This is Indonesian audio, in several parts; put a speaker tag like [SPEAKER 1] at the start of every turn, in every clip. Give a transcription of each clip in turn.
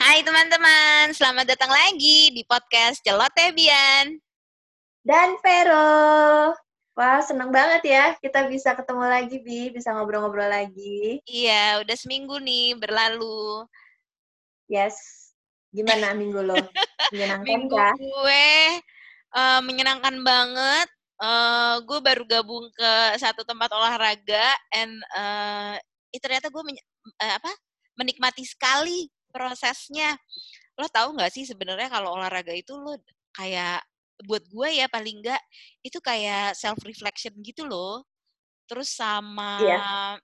[SPEAKER 1] Hai teman-teman, selamat datang lagi di podcast Celotebian.
[SPEAKER 2] Dan Vero. Wah, seneng banget ya kita bisa ketemu lagi, Bi. Bisa ngobrol-ngobrol lagi.
[SPEAKER 1] Iya, udah seminggu nih berlalu.
[SPEAKER 2] Yes. Gimana minggu lo? Menyenangkan
[SPEAKER 1] Minggu
[SPEAKER 2] kah?
[SPEAKER 1] gue uh, menyenangkan banget. Uh, gue baru gabung ke satu tempat olahraga and uh, eh, ternyata gue men- uh, apa menikmati sekali prosesnya. Lo tahu nggak sih sebenarnya kalau olahraga itu lo kayak buat gue ya paling nggak itu kayak self reflection gitu loh. Terus sama yeah.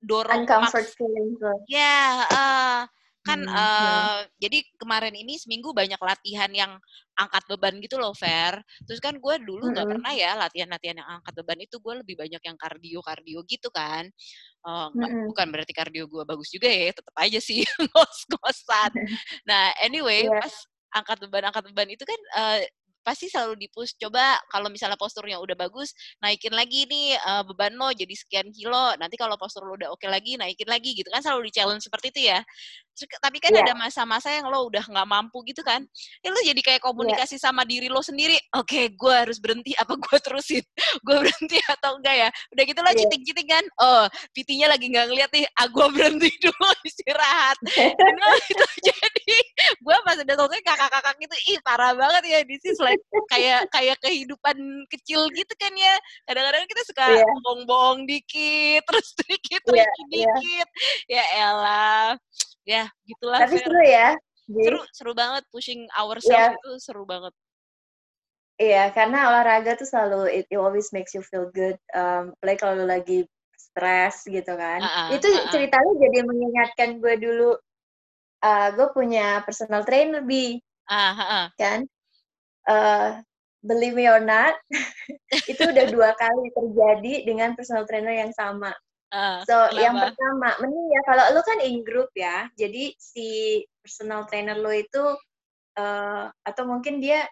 [SPEAKER 1] dorong
[SPEAKER 2] uncomfort feeling
[SPEAKER 1] Ya, uh, kan hmm, uh, jadi kemarin ini seminggu banyak latihan yang angkat beban gitu loh Fer terus kan gue dulu nggak hmm. pernah ya latihan-latihan yang angkat beban itu gue lebih banyak yang kardio kardio gitu kan uh, hmm. bukan berarti kardio gue bagus juga ya tetap aja sih ngos-ngosan nah anyway yeah. pas angkat beban angkat beban itu kan uh, pasti selalu dipus coba kalau misalnya posturnya udah bagus naikin lagi nih uh, beban lo jadi sekian kilo nanti kalau postur lo udah oke okay lagi naikin lagi gitu kan selalu di challenge seperti itu ya tapi kan yeah. ada masa-masa yang lo udah nggak mampu gitu kan ya lo jadi kayak iya. komunikasi yeah. sama diri lo sendiri oke okay, gue harus berhenti apa gue terusin gue berhenti atau enggak ya udah gitu lah yeah. citing-citing kan oh PT-nya lagi nggak ngeliat nih ah gue berhenti dulu istirahat nah, itu jadi gue pas udah selesai kakak-kakak itu ih parah banget ya di sini like, kayak kayak kehidupan kecil gitu kan ya kadang-kadang kita suka yeah. bohong-bohong dikit terus dikit yeah, dikit yeah. ya elah ya gitulah
[SPEAKER 2] tapi seru ya
[SPEAKER 1] seru seru banget pushing ourselves yeah. itu seru banget
[SPEAKER 2] iya karena olahraga tuh selalu it, it always makes you feel good um, play kalau lagi stres gitu kan uh -uh, itu uh -uh. ceritanya jadi mengingatkan gue dulu uh, gue punya personal trainer bi uh -uh. kan uh, believe me or not itu udah dua kali terjadi dengan personal trainer yang sama Uh, so kenapa? yang pertama, mending ya kalau lu kan in group ya, jadi si personal trainer lo itu uh, atau mungkin dia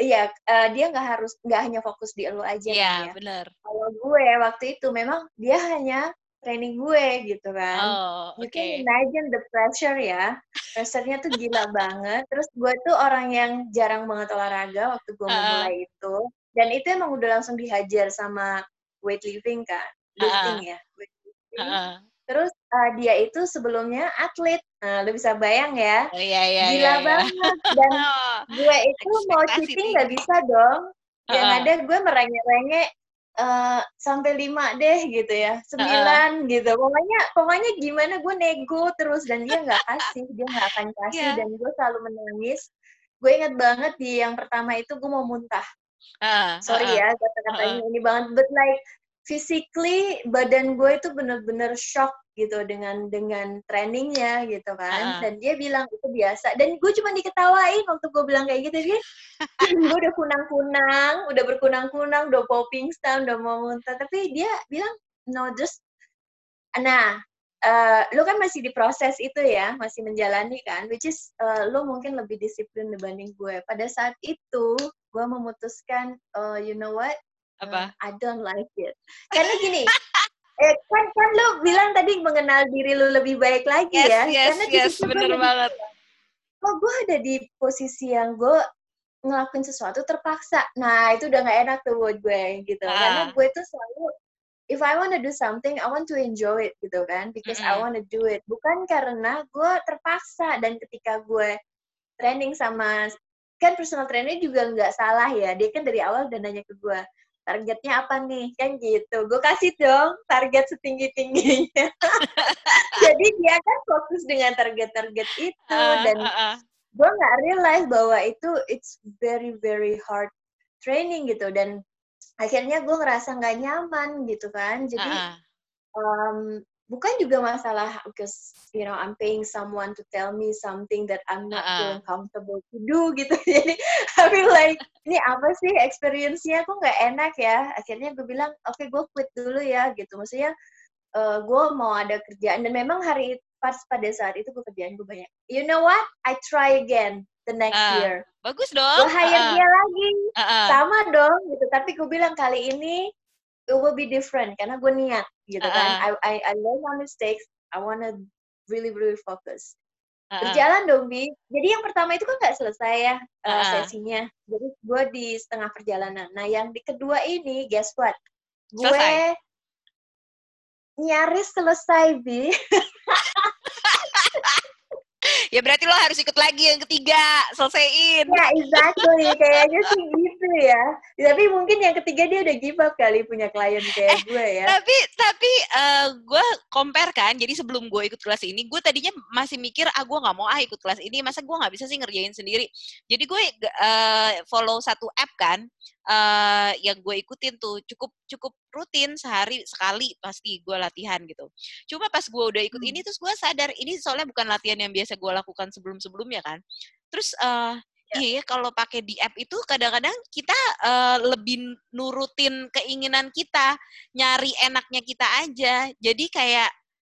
[SPEAKER 2] Iya, uh, dia nggak harus nggak hanya fokus di lo aja.
[SPEAKER 1] Iya, ya. benar.
[SPEAKER 2] Kalau gue waktu itu memang dia hanya training gue gitu kan.
[SPEAKER 1] Oh, oke. Okay.
[SPEAKER 2] imagine the pressure ya. Pressure-nya tuh gila banget. Terus gue tuh orang yang jarang banget olahraga waktu gue uh. mulai itu. Dan itu emang udah langsung dihajar sama weightlifting kan. Lifting uh. ya. Uh-uh. Terus uh, dia itu sebelumnya atlet. Nah, lu bisa bayang ya.
[SPEAKER 1] Oh, iya, iya,
[SPEAKER 2] Gila
[SPEAKER 1] iya,
[SPEAKER 2] banget. Iya. Dan gue itu mau cheating nggak bisa dong. Yang uh-uh. ada gue merengek-rengek uh, sampai lima deh gitu ya. Sembilan uh-uh. gitu. Pokoknya pokoknya gimana gue nego terus dan dia nggak kasih. Dia nggak akan kasih yeah. dan gue selalu menangis. Gue ingat banget di yang pertama itu gue mau muntah. Uh, Sorry uh, ya kata-katanya uh, ini banget, but like physically badan gue itu bener-bener shock gitu dengan dengan trainingnya gitu kan uh. dan dia bilang itu biasa dan gue cuma diketawain waktu gue bilang kayak gitu dia gue udah kunang-kunang udah berkunang-kunang udah popping pingsan udah mau muntah tapi dia bilang no just nah uh, lu kan masih di proses itu ya masih menjalani kan which is uh, lu mungkin lebih disiplin dibanding gue pada saat itu gue memutuskan uh, you know what
[SPEAKER 1] apa?
[SPEAKER 2] I don't like it. Karena gini, eh, kan kan lo bilang tadi mengenal diri lo lebih baik lagi
[SPEAKER 1] yes,
[SPEAKER 2] ya.
[SPEAKER 1] Yes,
[SPEAKER 2] Karena
[SPEAKER 1] yes, bener banget.
[SPEAKER 2] Oh, gue ada di posisi yang gue ngelakuin sesuatu terpaksa. Nah, itu udah gak enak tuh buat gue gitu. Ah. Karena gue tuh selalu if I want to do something, I want to enjoy it gitu kan, because mm -hmm. I want to do it. Bukan karena gue terpaksa dan ketika gue training sama kan personal trainer juga nggak salah ya, dia kan dari awal udah nanya ke gue, targetnya apa nih? Kan gitu. Gue kasih dong target setinggi tingginya jadi dia kan fokus dengan target-target itu uh, dan uh, uh. gue nggak realize bahwa itu it's very very hard training gitu. Dan akhirnya gue ngerasa nggak nyaman gitu kan. Jadi uh, um, bukan juga masalah because you know I'm paying someone to tell me something that I'm not uh-uh. feeling comfortable to do gitu. Jadi I feel like ini apa sih experience-nya? Kok nggak enak ya? Akhirnya gue bilang oke okay, gue quit dulu ya gitu. Maksudnya uh, gue mau ada kerjaan. Dan memang hari pas pada saat itu gue kerjaan gue banyak. You know what? I try again the next uh, year.
[SPEAKER 1] bagus dong.
[SPEAKER 2] Gue hire uh, dia lagi. Uh, sama dong gitu. Tapi gue bilang kali ini it will be different. Karena gue niat gitu uh kan I, I I learn my mistakes. I wanna really really focus. Berjalan dong bi. Jadi yang pertama itu kan nggak selesai ya uh, sesinya. Jadi gue di setengah perjalanan. Nah yang di kedua ini guess what? Gue selesai. nyaris selesai bi
[SPEAKER 1] ya berarti lo harus ikut lagi yang ketiga selesaiin.
[SPEAKER 2] Ya exactly. Kayaknya sih gitu ya. Tapi mungkin yang ketiga dia udah give up kali punya klien kayak eh, gue ya.
[SPEAKER 1] tapi tapi uh, gue compare kan. Jadi sebelum gue ikut kelas ini gue tadinya masih mikir ah gue nggak mau ah ikut kelas ini. Masa gue nggak bisa sih ngerjain sendiri? Jadi gue uh, follow satu app kan uh, yang gue ikutin tuh cukup cukup rutin sehari sekali pasti gue latihan gitu. Cuma pas gue udah ikut hmm. ini terus gue sadar ini soalnya bukan latihan yang biasa gue lakukan sebelum-sebelumnya kan. Terus uh, ya. iya kalau pakai di app itu kadang-kadang kita uh, lebih nurutin keinginan kita, nyari enaknya kita aja. Jadi kayak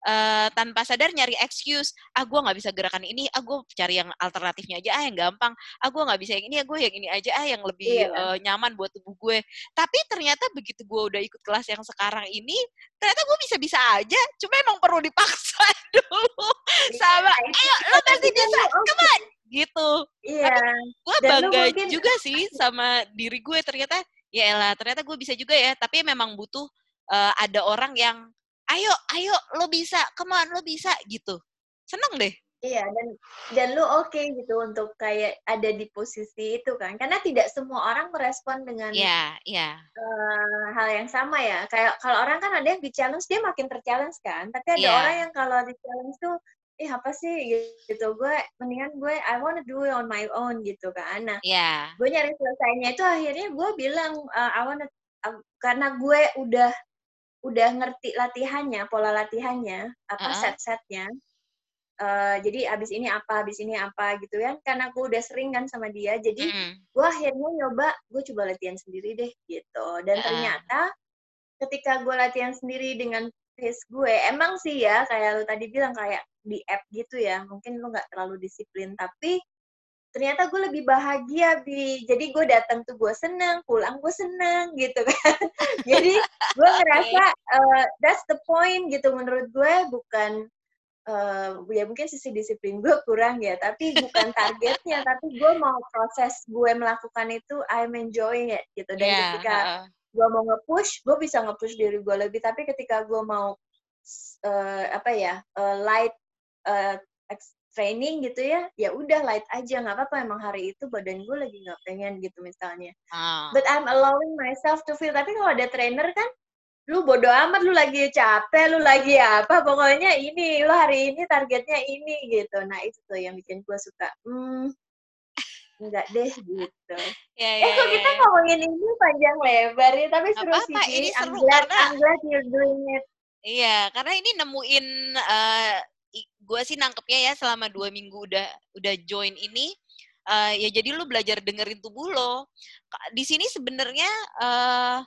[SPEAKER 1] uh, tanpa sadar nyari excuse. Ah gue nggak bisa gerakan ini. Ah gue cari yang alternatifnya aja. Ah yang gampang. Ah gue nggak bisa yang ini. Ah gue yang ini aja. Ah yang lebih yeah. Iya. uh, nyaman buat tubuh gue. Tapi ternyata begitu gue udah ikut kelas yang sekarang ini ternyata gue bisa bisa aja. Cuma emang perlu dipaksa dulu. Yeah, sama ayo lo pasti bisa come on. Gitu.
[SPEAKER 2] Iya.
[SPEAKER 1] Gue bangga mungkin... juga sih sama diri gue ternyata. Ya elah ternyata gue bisa juga ya. Tapi memang butuh uh, ada orang yang ayo ayo lo bisa come on lo bisa gitu. Seneng deh.
[SPEAKER 2] Iya dan dan lu oke okay gitu untuk kayak ada di posisi itu kan. Karena tidak semua orang merespon dengan
[SPEAKER 1] yeah, yeah.
[SPEAKER 2] Uh, hal yang sama ya. Kayak kalau orang kan ada yang di challenge dia makin terchallenge kan. Tapi ada yeah. orang yang kalau di challenge tuh ih apa sih? Gitu. Gue mendingan gue I wanna do it on my own gitu kan. Nah
[SPEAKER 1] yeah.
[SPEAKER 2] gue nyari selesainya itu akhirnya gue bilang uh, I wanna uh, karena gue udah udah ngerti latihannya, pola latihannya, apa uh-huh. set-setnya. Uh, jadi abis ini apa, abis ini apa gitu kan. Karena aku udah sering kan sama dia, jadi mm. gue akhirnya nyoba, gue coba latihan sendiri deh gitu. Dan uh. ternyata ketika gue latihan sendiri dengan pace gue, emang sih ya kayak lu tadi bilang kayak di app gitu ya, mungkin lu nggak terlalu disiplin, tapi ternyata gue lebih bahagia bi. Jadi gue datang tuh gue seneng pulang gue seneng gitu kan. Jadi gue ngerasa uh, that's the point gitu menurut gue. Bukan uh, ya mungkin sisi disiplin gue kurang ya tapi bukan targetnya. Tapi gue mau proses gue melakukan itu I'm enjoying it gitu. Dan yeah, ketika uh. gue mau nge-push gue bisa nge-push diri gue lebih. Tapi ketika gue mau uh, apa ya uh, light uh, training gitu ya ya udah light aja nggak apa-apa emang hari itu badan gue lagi nggak pengen gitu misalnya. Ah. but I'm allowing myself to feel tapi kalau ada trainer kan lu bodo amat lu lagi capek lu lagi apa pokoknya ini lu hari ini targetnya ini gitu. Nah itu tuh yang bikin gue suka hmm enggak deh gitu.
[SPEAKER 1] Ya, ya,
[SPEAKER 2] eh kok kita ya, ngomongin ini panjang lebar ya tapi seru
[SPEAKER 1] apa,
[SPEAKER 2] sih
[SPEAKER 1] ini seru
[SPEAKER 2] I'm glad,
[SPEAKER 1] karena
[SPEAKER 2] I'm glad you're doing it.
[SPEAKER 1] Iya, karena ini nemuin uh, gue sih nangkepnya ya selama dua minggu udah udah join ini uh, ya jadi lu belajar dengerin tubuh lo di sini sebenarnya uh,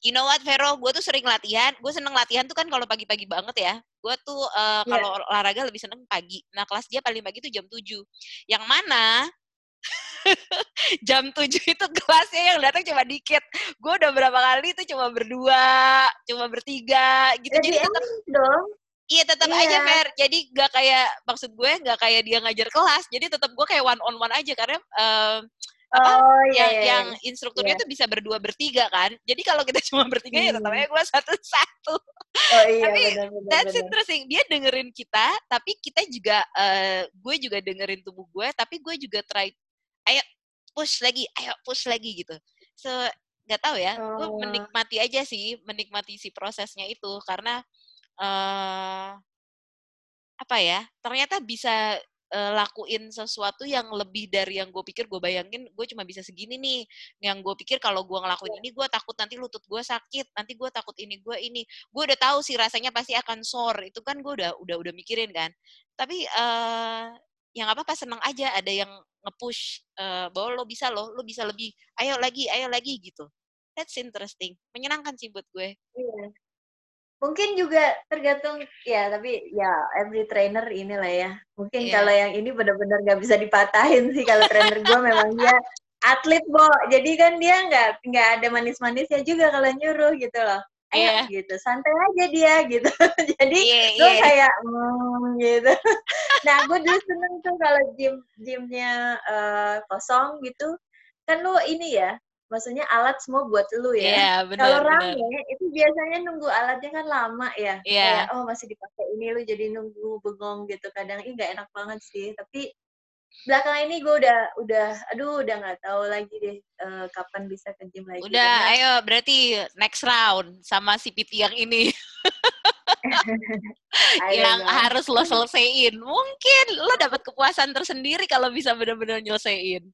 [SPEAKER 1] you know what Vero gue tuh sering latihan gue seneng latihan tuh kan kalau pagi-pagi banget ya gue tuh uh, kalau yeah. olahraga lebih seneng pagi nah kelas dia paling pagi tuh jam 7 yang mana jam 7 itu kelasnya yang datang cuma dikit. Gue udah berapa kali tuh cuma berdua, cuma bertiga gitu.
[SPEAKER 2] Jadi, Jadi tetap dong.
[SPEAKER 1] Iya tetap yeah. aja fair. Jadi gak kayak maksud gue gak kayak dia ngajar kelas. Jadi tetap gue kayak one on one aja karena um, apa oh, iya, yang iya. yang iya. instrukturnya yeah. tuh bisa berdua bertiga kan. Jadi kalau kita cuma bertiga hmm. ya tetap aja gue satu satu.
[SPEAKER 2] Oh iya.
[SPEAKER 1] tapi
[SPEAKER 2] bener, bener,
[SPEAKER 1] that's
[SPEAKER 2] bener.
[SPEAKER 1] interesting. Dia dengerin kita, tapi kita juga uh, gue juga dengerin tubuh gue, tapi gue juga try, ayo push lagi, ayo push lagi gitu. So nggak tahu ya, oh. gue menikmati aja sih, menikmati si prosesnya itu karena uh, apa ya, ternyata bisa, uh, lakuin sesuatu yang lebih dari yang gue pikir, gue bayangin gue cuma bisa segini nih, yang gue pikir kalau gue ngelakuin iya. ini gue takut nanti lutut gue sakit, nanti gue takut ini, gue ini. Gue udah tahu sih rasanya pasti akan sore, itu kan gue udah udah udah mikirin kan. Tapi, uh, yang apa apa seneng aja ada yang nge-push, uh, bahwa lo bisa lo lo bisa lebih, ayo lagi ayo lagi, gitu. That's interesting, menyenangkan sih buat gue.
[SPEAKER 2] Iya mungkin juga tergantung ya tapi ya every trainer inilah ya. Mungkin yeah. kalau yang ini benar-benar nggak bisa dipatahin sih kalau trainer gue memang dia atlet bo. Jadi kan dia nggak nggak ada manis-manisnya juga kalau nyuruh gitu loh. Ayo yeah. gitu. Santai aja dia gitu. Jadi yeah, gue yeah. kayak mm, gitu. Nah gue dulu seneng tuh kalau gym gymnya uh, kosong gitu. Kan lu ini ya maksudnya alat semua buat lu ya. Yeah, Kalau rame itu biasanya nunggu alatnya kan lama ya. Yeah. Kayak oh masih dipakai ini lu jadi nunggu bengong gitu kadang ini nggak enak banget sih. Tapi belakangan ini gue udah udah aduh udah nggak tahu lagi deh uh, kapan bisa ke gym lagi.
[SPEAKER 1] Udah, karena... ayo berarti next round sama si PT yang ini. yang harus lo selesaiin. Mungkin lo dapat kepuasan tersendiri kalau bisa benar-benar nyelesain.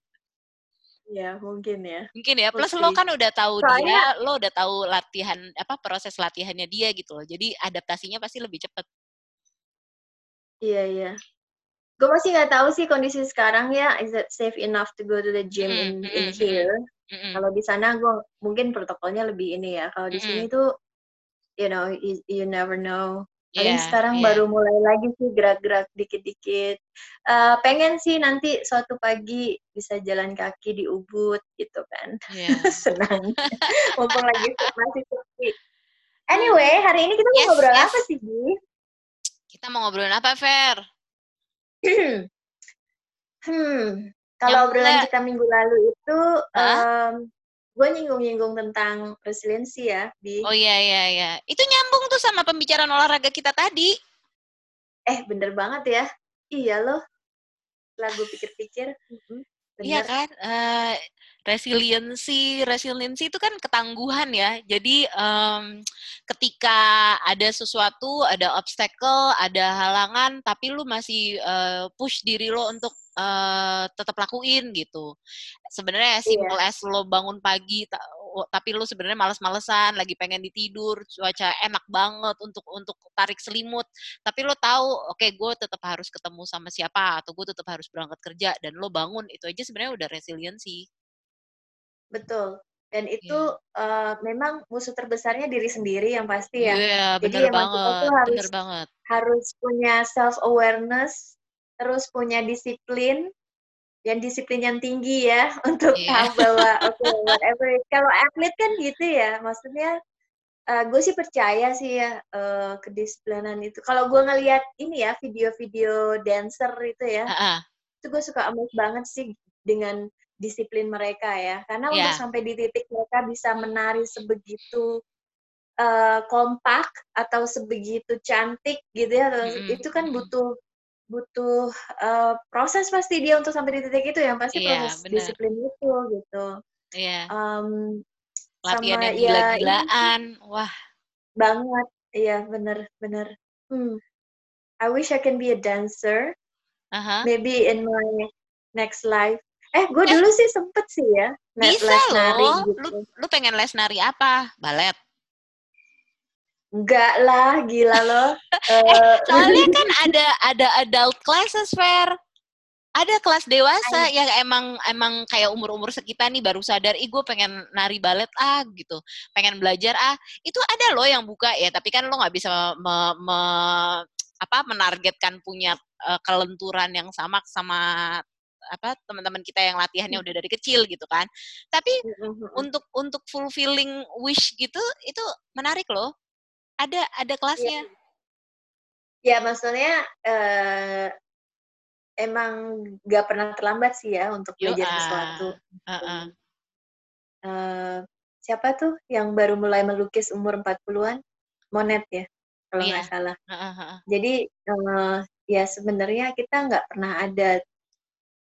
[SPEAKER 2] Ya, mungkin ya.
[SPEAKER 1] Mungkin ya. Plus lo kan udah tahu Soalnya, dia, lo udah tahu latihan apa proses latihannya dia gitu loh. Jadi adaptasinya pasti lebih cepet.
[SPEAKER 2] Iya, iya gue masih nggak tahu sih kondisi sekarang ya is it safe enough to go to the gym mm, in mm, in here mm, mm. kalau di sana gue mungkin protokolnya lebih ini ya kalau di mm. sini tuh you know you, you never know paling yeah, sekarang yeah. baru mulai lagi sih gerak-gerak dikit-dikit uh, pengen sih nanti suatu pagi bisa jalan kaki di Ubud gitu kan yeah. senang mumpung lagi masih sepi anyway hari ini kita mau yes, ngobrol yes. apa sih Bi?
[SPEAKER 1] kita mau ngobrolin apa Fer?
[SPEAKER 2] hmm, kalau obrolan kita minggu lalu itu, um, gue nyinggung-nyinggung tentang resiliensi ya, di.
[SPEAKER 1] Oh iya iya iya. Itu nyambung tuh sama pembicaraan olahraga kita tadi.
[SPEAKER 2] Eh, bener banget ya. Iya loh. Lagu pikir-pikir.
[SPEAKER 1] Iya kan? Uh, resiliensi, resiliensi itu kan ketangguhan ya. Jadi um, ketika ada sesuatu, ada obstacle, ada halangan, tapi lu masih uh, push diri lo untuk uh, tetap lakuin gitu. Sebenarnya simple yeah. as lo bangun pagi, tapi lu sebenarnya males-malesan, lagi pengen ditidur, cuaca enak banget untuk untuk tarik selimut, tapi lo tahu, oke okay, gue tetap harus ketemu sama siapa atau gue tetap harus berangkat kerja dan lo bangun itu aja sebenarnya udah resiliensi.
[SPEAKER 2] Betul. Dan itu yeah. uh, memang musuh terbesarnya diri sendiri yang pasti ya.
[SPEAKER 1] Yeah, Jadi emang banget, tuh harus banget.
[SPEAKER 2] harus punya self awareness, terus punya disiplin, yang disiplin yang tinggi ya untuk yeah. tahu bahwa oke okay, whatever. Kalau atlet kan gitu ya, maksudnya uh, gue sih percaya sih ya uh, kedisiplinan itu. Kalau gue ngelihat ini ya video-video dancer itu ya, uh -uh. itu gue suka amazed banget sih dengan disiplin mereka ya karena yeah. untuk sampai di titik mereka bisa menari sebegitu uh, kompak atau sebegitu cantik gitu ya mm-hmm. itu kan butuh butuh uh, proses pasti dia untuk sampai di titik itu yang pasti yeah, proses bener. disiplin itu gitu
[SPEAKER 1] yeah. um, latihan sama, yang ya gila-gilaan ya, wah
[SPEAKER 2] banget iya bener bener hmm. I wish I can be a dancer uh-huh. maybe in my next life Eh, gue dulu sih sempet sih ya.
[SPEAKER 1] Bisa les nari loh. Gitu. Lu, lu pengen les nari apa? Balet?
[SPEAKER 2] Enggak lah, gila loh.
[SPEAKER 1] eh, soalnya kan ada ada adult classes, Fair. Ada kelas dewasa Ay. yang emang emang kayak umur-umur sekitar nih baru sadar, ih gue pengen nari balet ah gitu, pengen belajar ah. Itu ada loh yang buka ya, tapi kan lo nggak bisa me, me, apa menargetkan punya uh, kelenturan yang sama sama apa teman-teman kita yang latihannya hmm. udah dari kecil gitu kan. Tapi hmm, hmm, untuk untuk fulfilling wish gitu itu menarik loh. Ada ada kelasnya.
[SPEAKER 2] Ya, ya maksudnya uh, emang gak pernah terlambat sih ya untuk belajar uh, sesuatu. Uh, uh. Uh, siapa tuh yang baru mulai melukis umur 40-an? Monet ya, kalau nggak yeah. salah. Uh, uh, uh. Jadi uh, ya sebenarnya kita nggak pernah ada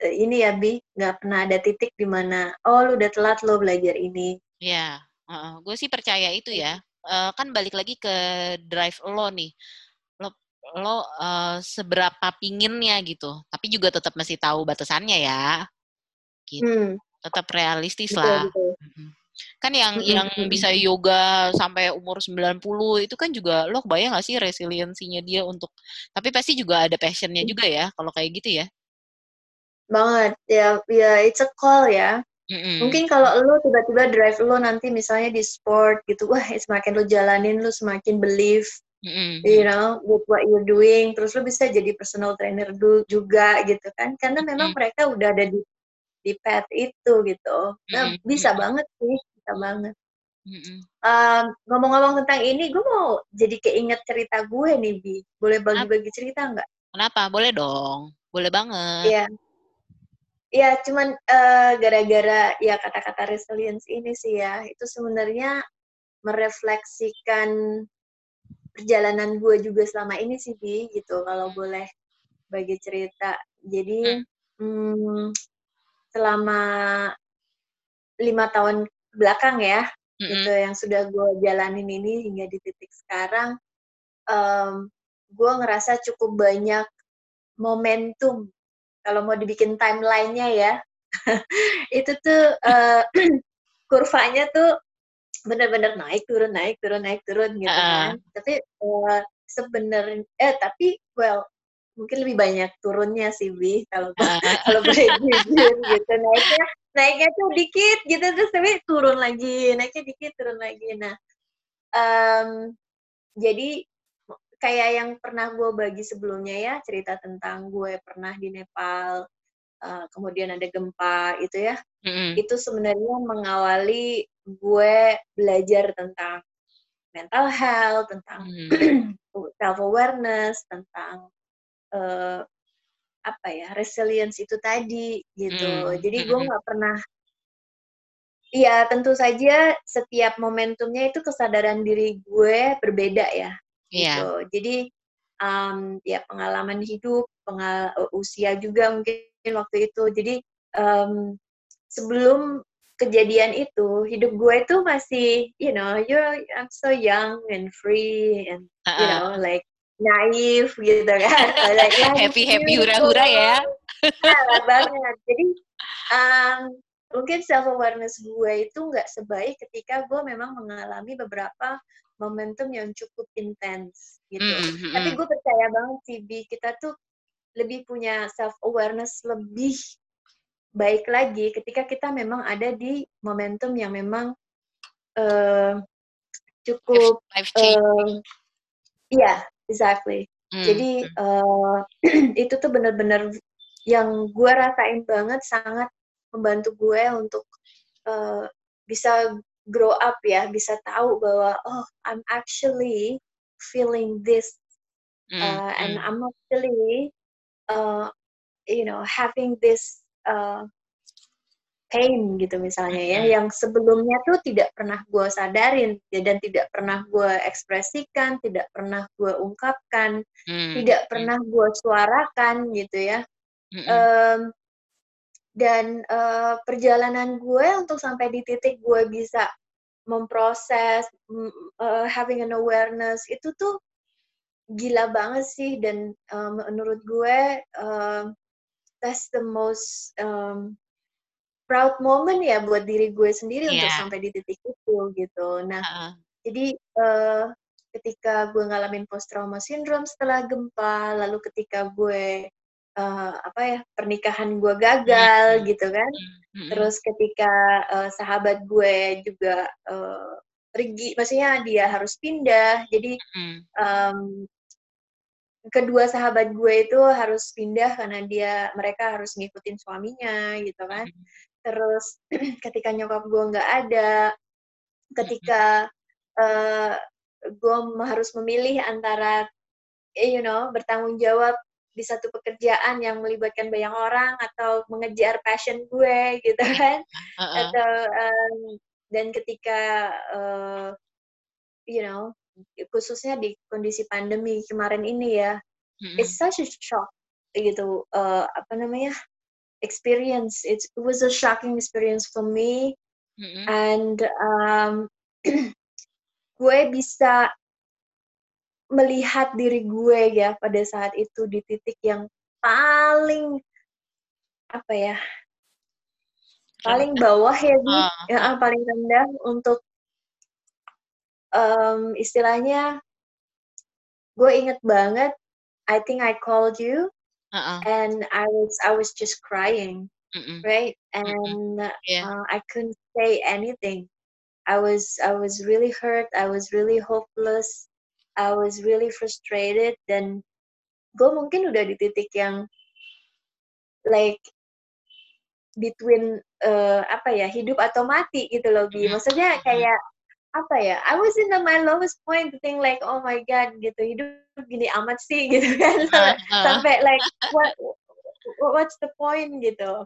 [SPEAKER 2] Eh, ini ya bi nggak pernah ada titik di mana oh lu udah telat lo belajar ini
[SPEAKER 1] ya uh, gue sih percaya itu ya uh, kan balik lagi ke drive lo nih. Lo lo uh, seberapa pinginnya gitu. Tapi juga tetap masih tahu batasannya ya. Gitu. Hmm. tetap realistis lah. betul. kan yang hmm. yang bisa yoga sampai umur 90 itu kan juga lo kebayang gak sih resiliensinya dia untuk tapi pasti juga ada passionnya juga ya kalau kayak gitu ya.
[SPEAKER 2] Banget. Ya ya it's a call ya mm-hmm. mungkin kalau lo tiba-tiba drive lo nanti misalnya di sport gitu wah semakin lo jalanin lo semakin believe mm-hmm. you know with what you're doing terus lo bisa jadi personal trainer dulu juga gitu kan karena memang mm-hmm. mereka udah ada di di path itu gitu nah, mm-hmm. bisa banget sih bisa banget Um, ngomong-ngomong tentang ini, gue mau jadi keinget cerita gue nih, Bi. Boleh bagi-bagi cerita nggak?
[SPEAKER 1] Kenapa? Boleh dong. Boleh banget.
[SPEAKER 2] Iya. Iya, cuman uh, gara-gara ya kata-kata resilience ini sih ya, itu sebenarnya merefleksikan perjalanan gue juga selama ini sih, Bi, gitu, kalau boleh bagi cerita. Jadi, hmm. Hmm, selama lima tahun belakang ya, mm-hmm. gitu yang sudah gue jalanin ini hingga di titik sekarang um, gue ngerasa cukup banyak momentum kalau mau dibikin timelinenya ya itu tuh uh, kurvanya tuh benar-benar naik turun naik turun naik turun gitu uh. kan tapi uh, sebenarnya eh tapi well mungkin lebih banyak turunnya sih bi kalau uh. kalau boleh jujur gitu naiknya naiknya tuh dikit gitu terus tapi turun lagi naiknya dikit turun lagi nah um, jadi kayak yang pernah gue bagi sebelumnya ya cerita tentang gue pernah di Nepal uh, kemudian ada gempa itu ya mm-hmm. itu sebenarnya mengawali gue belajar tentang mental health tentang mm-hmm. self awareness tentang uh, apa ya resilience itu tadi gitu mm. jadi gue nggak pernah Iya tentu saja setiap momentumnya itu kesadaran diri gue berbeda ya yeah. gitu. Jadi um, ya pengalaman hidup pengal usia juga mungkin waktu itu. Jadi um, sebelum kejadian itu hidup gue itu masih you know you I'm so young and free and uh -uh. you know like naif gitu kan.
[SPEAKER 1] Like, happy happy hura-hura ya.
[SPEAKER 2] Nah, banget. Jadi um, mungkin self awareness gue itu nggak sebaik ketika gue memang mengalami beberapa momentum yang cukup intens gitu mm -hmm. tapi gue percaya banget sih bi kita tuh lebih punya self awareness lebih baik lagi ketika kita memang ada di momentum yang memang uh, cukup life, life uh, iya exactly. Hmm. Jadi uh, itu tuh benar-benar yang gue rasain banget sangat membantu gue untuk uh, bisa grow up ya, bisa tahu bahwa oh I'm actually feeling this uh, and hmm. I'm actually uh, you know having this uh, pain gitu misalnya ya, yang sebelumnya tuh tidak pernah gue sadarin ya, dan tidak pernah gue ekspresikan, tidak pernah gue ungkapkan, hmm. tidak pernah gue suarakan gitu ya. Hmm. Um, dan uh, perjalanan gue untuk sampai di titik gue bisa memproses, uh, having an awareness itu tuh gila banget sih dan uh, menurut gue uh, that's the most um, proud moment ya buat diri gue sendiri yeah. untuk iya. sampai di titik itu gitu. Nah, uh-uh. jadi uh, ketika gue ngalamin post trauma syndrome setelah gempa, lalu ketika gue uh, apa ya pernikahan gue gagal mm-hmm. gitu kan, mm-hmm. terus ketika uh, sahabat gue juga uh, pergi, maksudnya dia harus pindah, jadi mm-hmm. um, kedua sahabat gue itu harus pindah karena dia mereka harus ngikutin suaminya gitu kan. Terus ketika nyokap gue nggak ada, ketika uh, gue harus memilih antara eh, you know bertanggung jawab di satu pekerjaan yang melibatkan banyak orang atau mengejar passion gue gitu kan uh-uh. atau um, dan ketika uh, you know khususnya di kondisi pandemi kemarin ini ya mm-hmm. it's such a shock gitu uh, apa namanya experience it's, it was a shocking experience for me mm-hmm. and um, gue bisa melihat diri gue ya pada saat itu di titik yang paling apa ya paling bawah ya, uh. ya paling rendah untuk um, istilahnya gue inget banget I think I called you uh-uh. and I was I was just crying Mm-mm. right and yeah. uh, I couldn't say anything I was I was really hurt I was really hopeless I was really frustrated dan gue mungkin udah di titik yang like between uh, apa ya hidup atau mati gitu loh Bi. Maksudnya kayak apa ya I was in the my lowest point to think like oh my god gitu. Hidup gini amat sih gitu kan. Uh, uh. sampai like what what's the point gitu.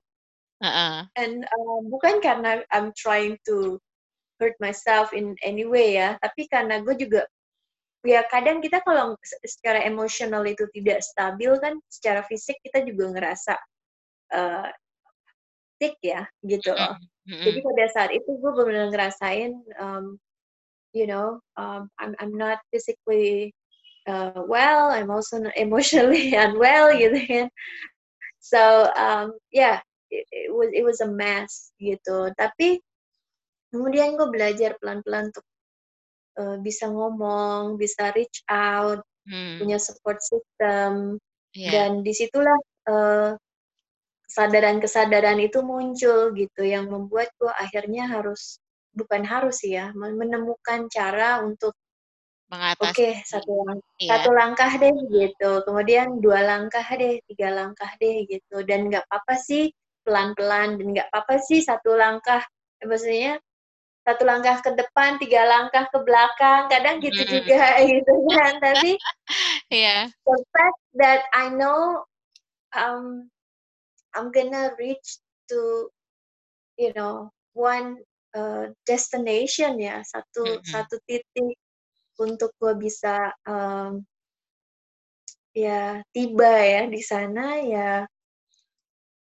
[SPEAKER 2] Uh-uh. and uh, bukan karena I'm trying to hurt myself in any way ya tapi karena gue juga ya kadang kita kalau secara emosional itu tidak stabil kan secara fisik kita juga ngerasa uh, sick ya gitu loh. Mm-hmm. Jadi pada saat itu gue benar-benar ngerasain um, you know, um, I'm I'm not physically uh, well. I'm also emotionally unwell, gitu kan. So um, yeah, it, it was it was a mess gitu. Tapi kemudian gue belajar pelan-pelan untuk uh, bisa ngomong, bisa reach out, hmm. punya support system, yeah. dan di situlah uh, kesadaran-kesadaran itu muncul gitu yang membuat gue akhirnya harus bukan harus ya menemukan cara untuk
[SPEAKER 1] mengatasi
[SPEAKER 2] oke okay, satu lang iya. satu langkah deh gitu kemudian dua langkah deh tiga langkah deh gitu dan nggak apa-apa sih pelan-pelan dan nggak apa-apa sih satu langkah maksudnya satu langkah ke depan tiga langkah ke belakang kadang gitu mm. juga gitu kan tapi
[SPEAKER 1] yeah.
[SPEAKER 2] the fact that I know um I'm gonna reach to you know one uh, destination ya satu mm -hmm. satu titik untuk gue bisa um, ya tiba ya di sana ya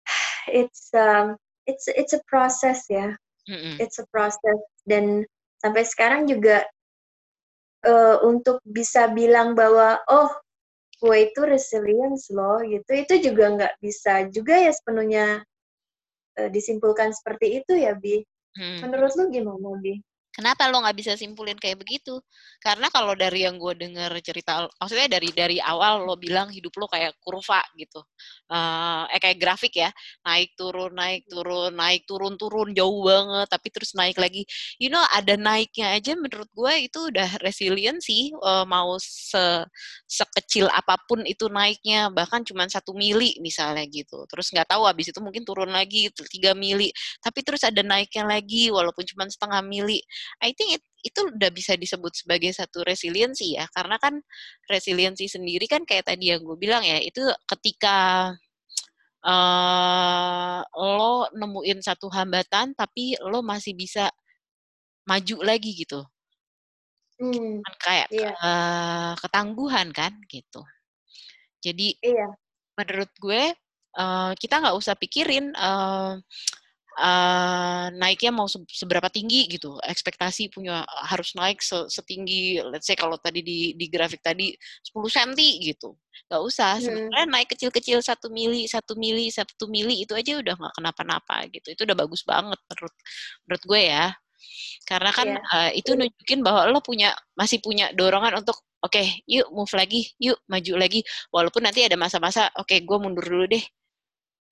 [SPEAKER 2] it's um, it's it's a process ya mm -hmm. it's a process dan sampai sekarang juga uh, untuk bisa bilang bahwa oh gue itu resilience loh gitu itu juga nggak bisa juga ya sepenuhnya uh, disimpulkan seperti itu ya bi Hmm. Menurut lu gimana, Bi?
[SPEAKER 1] Kenapa lo nggak bisa simpulin kayak begitu? Karena kalau dari yang gue denger cerita, maksudnya dari dari awal lo bilang hidup lo kayak kurva gitu, uh, eh kayak grafik ya, naik turun naik turun naik turun turun jauh banget, tapi terus naik lagi. You know ada naiknya aja menurut gue itu udah resilient sih, uh, mau se sekecil apa pun itu naiknya, bahkan cuma satu mili misalnya gitu. Terus nggak tahu habis itu mungkin turun lagi tiga mili, tapi terus ada naiknya lagi walaupun cuma setengah mili I think it, itu udah bisa disebut sebagai satu resiliensi ya karena kan resiliensi sendiri kan kayak tadi yang gue bilang ya itu ketika uh, lo nemuin satu hambatan tapi lo masih bisa maju lagi gitu hmm, kan kayak iya. uh, ketangguhan kan gitu jadi
[SPEAKER 2] iya.
[SPEAKER 1] menurut gue uh, kita nggak usah pikirin uh, uh, naiknya mau seberapa tinggi gitu ekspektasi punya harus naik setinggi let's say kalau tadi di di grafik tadi 10 cm gitu nggak usah hmm. sebenarnya naik kecil-kecil satu mili satu mili satu mili itu aja udah nggak kenapa-napa gitu itu udah bagus banget menurut menurut gue ya karena kan yeah. Iya. uh, itu nunjukin bahwa lo punya masih punya dorongan untuk oke okay, yuk move lagi yuk maju lagi walaupun nanti ada masa-masa oke okay, gue mundur dulu deh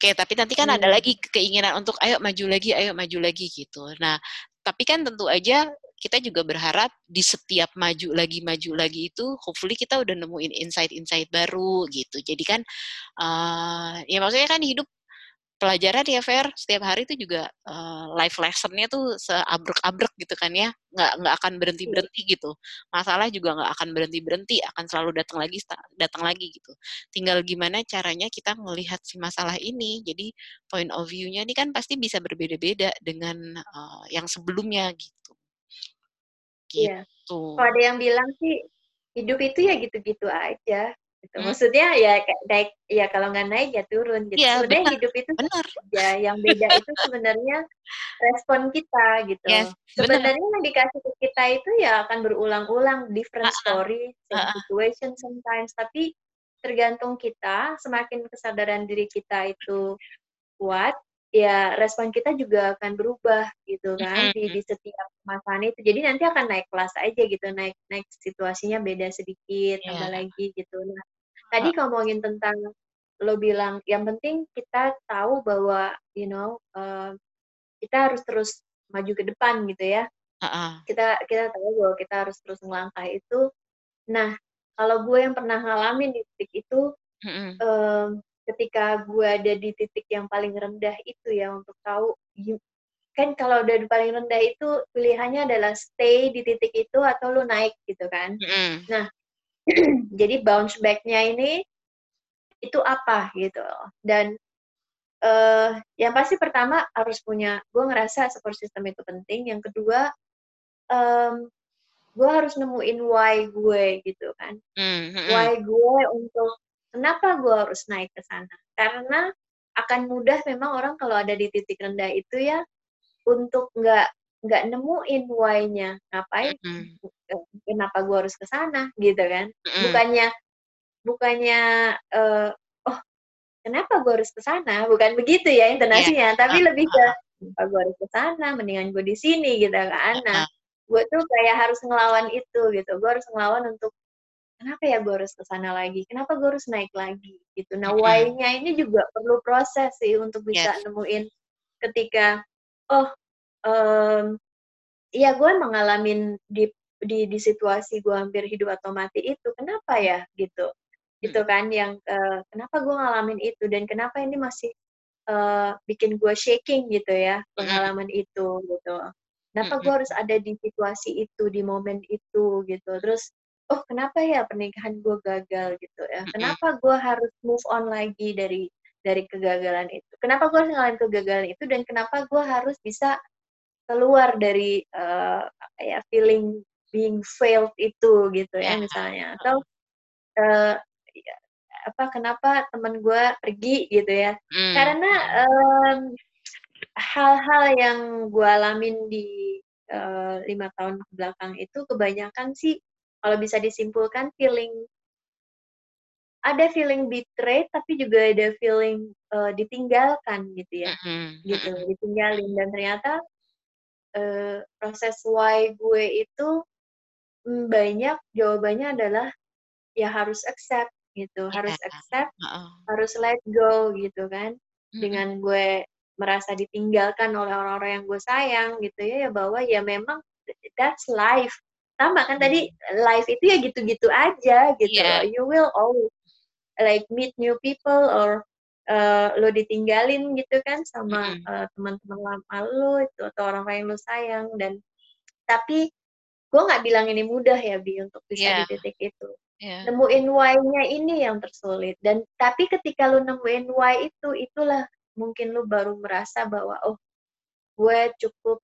[SPEAKER 1] Oke, tapi nanti kan hmm. ada lagi keinginan untuk ayo maju lagi, ayo maju lagi gitu. Nah, tapi kan tentu aja kita juga berharap di setiap maju lagi maju lagi itu hopefully kita udah nemuin insight-insight baru gitu. Jadi kan uh, ya maksudnya kan hidup pelajaran ya Fer. Setiap hari itu juga uh, life lessonnya tuh seabrek-abrek gitu kan ya. Nggak nggak akan berhenti berhenti gitu. Masalah juga nggak akan berhenti berhenti akan selalu datang lagi datang lagi gitu. Tinggal gimana caranya kita melihat si masalah ini. Jadi point of view-nya ini kan pasti bisa berbeda-beda dengan uh, yang sebelumnya gitu.
[SPEAKER 2] Iya. gitu. Kalau ada yang bilang sih hidup itu ya gitu-gitu aja gitu. Hmm. Maksudnya ya naik ya kalau nggak naik ya turun gitu. Ya, sebenarnya benar, hidup itu benar. ya yang beda itu sebenarnya respon kita gitu. Yes, sebenarnya yang dikasih ke kita itu ya akan berulang-ulang different uh -uh. story, same uh -uh. situation sometimes tapi tergantung kita semakin kesadaran diri kita itu kuat ya respon kita juga akan berubah gitu kan mm-hmm. di, di setiap masalah itu jadi nanti akan naik kelas aja gitu naik naik situasinya beda sedikit yeah. tambah lagi gitu nah tadi ngomongin tentang lo bilang yang penting kita tahu bahwa you know uh, kita harus terus maju ke depan gitu ya uh-uh. kita kita tahu bahwa kita harus terus melangkah itu nah kalau gue yang pernah ngalamin di titik itu uh-uh. um, ketika gue ada di titik yang paling rendah itu ya untuk tahu kan kalau udah di paling rendah itu pilihannya adalah stay di titik itu atau lu naik gitu kan.
[SPEAKER 1] Mm.
[SPEAKER 2] Nah, jadi bounce back-nya ini itu apa gitu Dan uh, yang pasti pertama harus punya, gue ngerasa support system itu penting. Yang kedua, um, gue harus nemuin why gue gitu kan.
[SPEAKER 1] Mm. Mm.
[SPEAKER 2] Why gue untuk kenapa gue harus naik ke sana. Karena akan mudah memang orang kalau ada di titik rendah itu ya untuk nggak nggak nemuin why-nya. Ngapain mm -hmm. kenapa gue harus ke sana gitu kan. Mm -hmm. bukannya bukannya uh, oh kenapa gue harus ke sana? Bukan begitu ya intonasinya yeah. tapi uh, lebih ke kenapa gue harus ke sana? Mendingan gue di sini gitu kan. Nah gue tuh kayak harus ngelawan itu gitu. Gue harus ngelawan untuk kenapa ya gue harus ke sana lagi? Kenapa gue harus naik lagi? Gitu. Nah why-nya ini juga perlu proses sih untuk bisa yes. nemuin ketika oh um, ya gue mengalami di di di situasi gue hampir hidup atau mati itu kenapa ya gitu. Gitu hmm. kan yang uh, kenapa gue ngalamin itu dan kenapa ini masih uh, bikin gue shaking gitu ya hmm. pengalaman itu gitu. Kenapa gue hmm. harus ada di situasi itu di momen itu gitu. Terus oh kenapa ya pernikahan gue gagal? gitu ya. Kenapa gue harus move on lagi dari dari kegagalan itu? Kenapa gue harus ngalamin kegagalan itu dan kenapa gue harus bisa keluar dari uh, ya feeling being failed itu gitu ya, ya. misalnya atau uh, apa kenapa teman gue pergi gitu ya mm. karena um, hal-hal yang gue alamin di uh, lima tahun ke belakang itu kebanyakan sih kalau bisa disimpulkan feeling ada feeling betrayed tapi juga ada feeling uh, ditinggalkan gitu ya mm -hmm. gitu ditinggalin dan ternyata uh, proses why gue itu mm, banyak jawabannya adalah ya harus accept gitu, yeah. harus accept, uh -uh. harus let go gitu kan. Mm-hmm. Dengan gue merasa ditinggalkan oleh orang-orang yang gue sayang gitu ya, ya bahwa ya memang that's life. Sama kan mm. tadi life itu ya gitu-gitu aja gitu. Yeah. You will always like meet new people or uh, lo ditinggalin gitu kan sama uh, teman-teman lama lo itu atau orang lain lo sayang dan tapi gue nggak bilang ini mudah ya bi untuk bisa yeah. di titik itu yeah. nemuin why-nya ini yang tersulit dan tapi ketika lo nemuin why itu itulah mungkin lo baru merasa bahwa oh gue cukup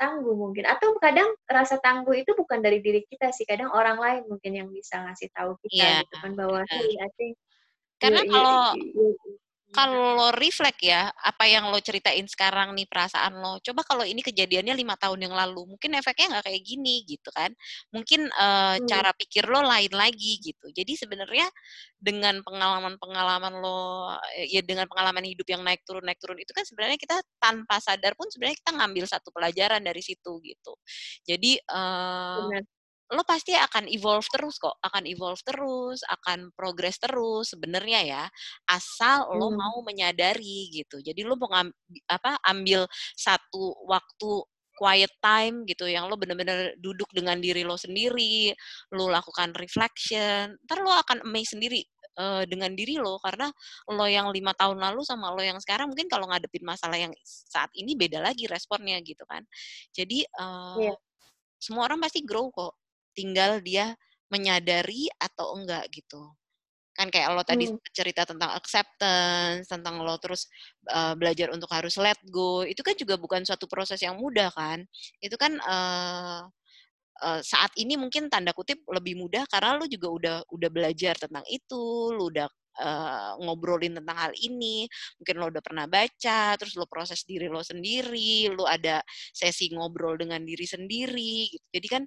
[SPEAKER 2] tangguh mungkin atau kadang rasa tangguh itu bukan dari diri kita sih kadang orang lain mungkin yang bisa ngasih tahu kita yeah. gitu kan bahwa hey I think
[SPEAKER 1] karena iya, kalau iya, iya, kalau lo reflect ya apa yang lo ceritain sekarang nih perasaan lo coba kalau ini kejadiannya lima tahun yang lalu mungkin efeknya nggak kayak gini gitu kan. Mungkin uh, hmm. cara pikir lo lain lagi gitu. Jadi sebenarnya dengan pengalaman-pengalaman lo ya dengan pengalaman hidup yang naik turun naik turun itu kan sebenarnya kita tanpa sadar pun sebenarnya kita ngambil satu pelajaran dari situ gitu. Jadi uh, lo pasti akan evolve terus kok, akan evolve terus, akan progress terus sebenarnya ya, asal hmm. lo mau menyadari gitu. Jadi lo mau apa ambil satu waktu quiet time gitu yang lo bener-bener duduk dengan diri lo sendiri, lo lakukan reflection, ntar lo akan amazed sendiri uh, dengan diri lo karena lo yang lima tahun lalu sama lo yang sekarang mungkin kalau ngadepin masalah yang saat ini beda lagi responnya gitu kan. Jadi uh, yeah. semua orang pasti grow kok tinggal dia menyadari atau enggak gitu. Kan kayak lo tadi hmm. cerita tentang acceptance tentang lo terus uh, belajar untuk harus let go itu kan juga bukan suatu proses yang mudah kan? Itu kan uh, uh, saat ini mungkin tanda kutip lebih mudah karena lo juga udah udah belajar tentang itu lo udah uh, ngobrolin tentang hal ini mungkin lo udah pernah baca terus lo proses diri lo sendiri lo ada sesi ngobrol dengan diri sendiri gitu. Jadi kan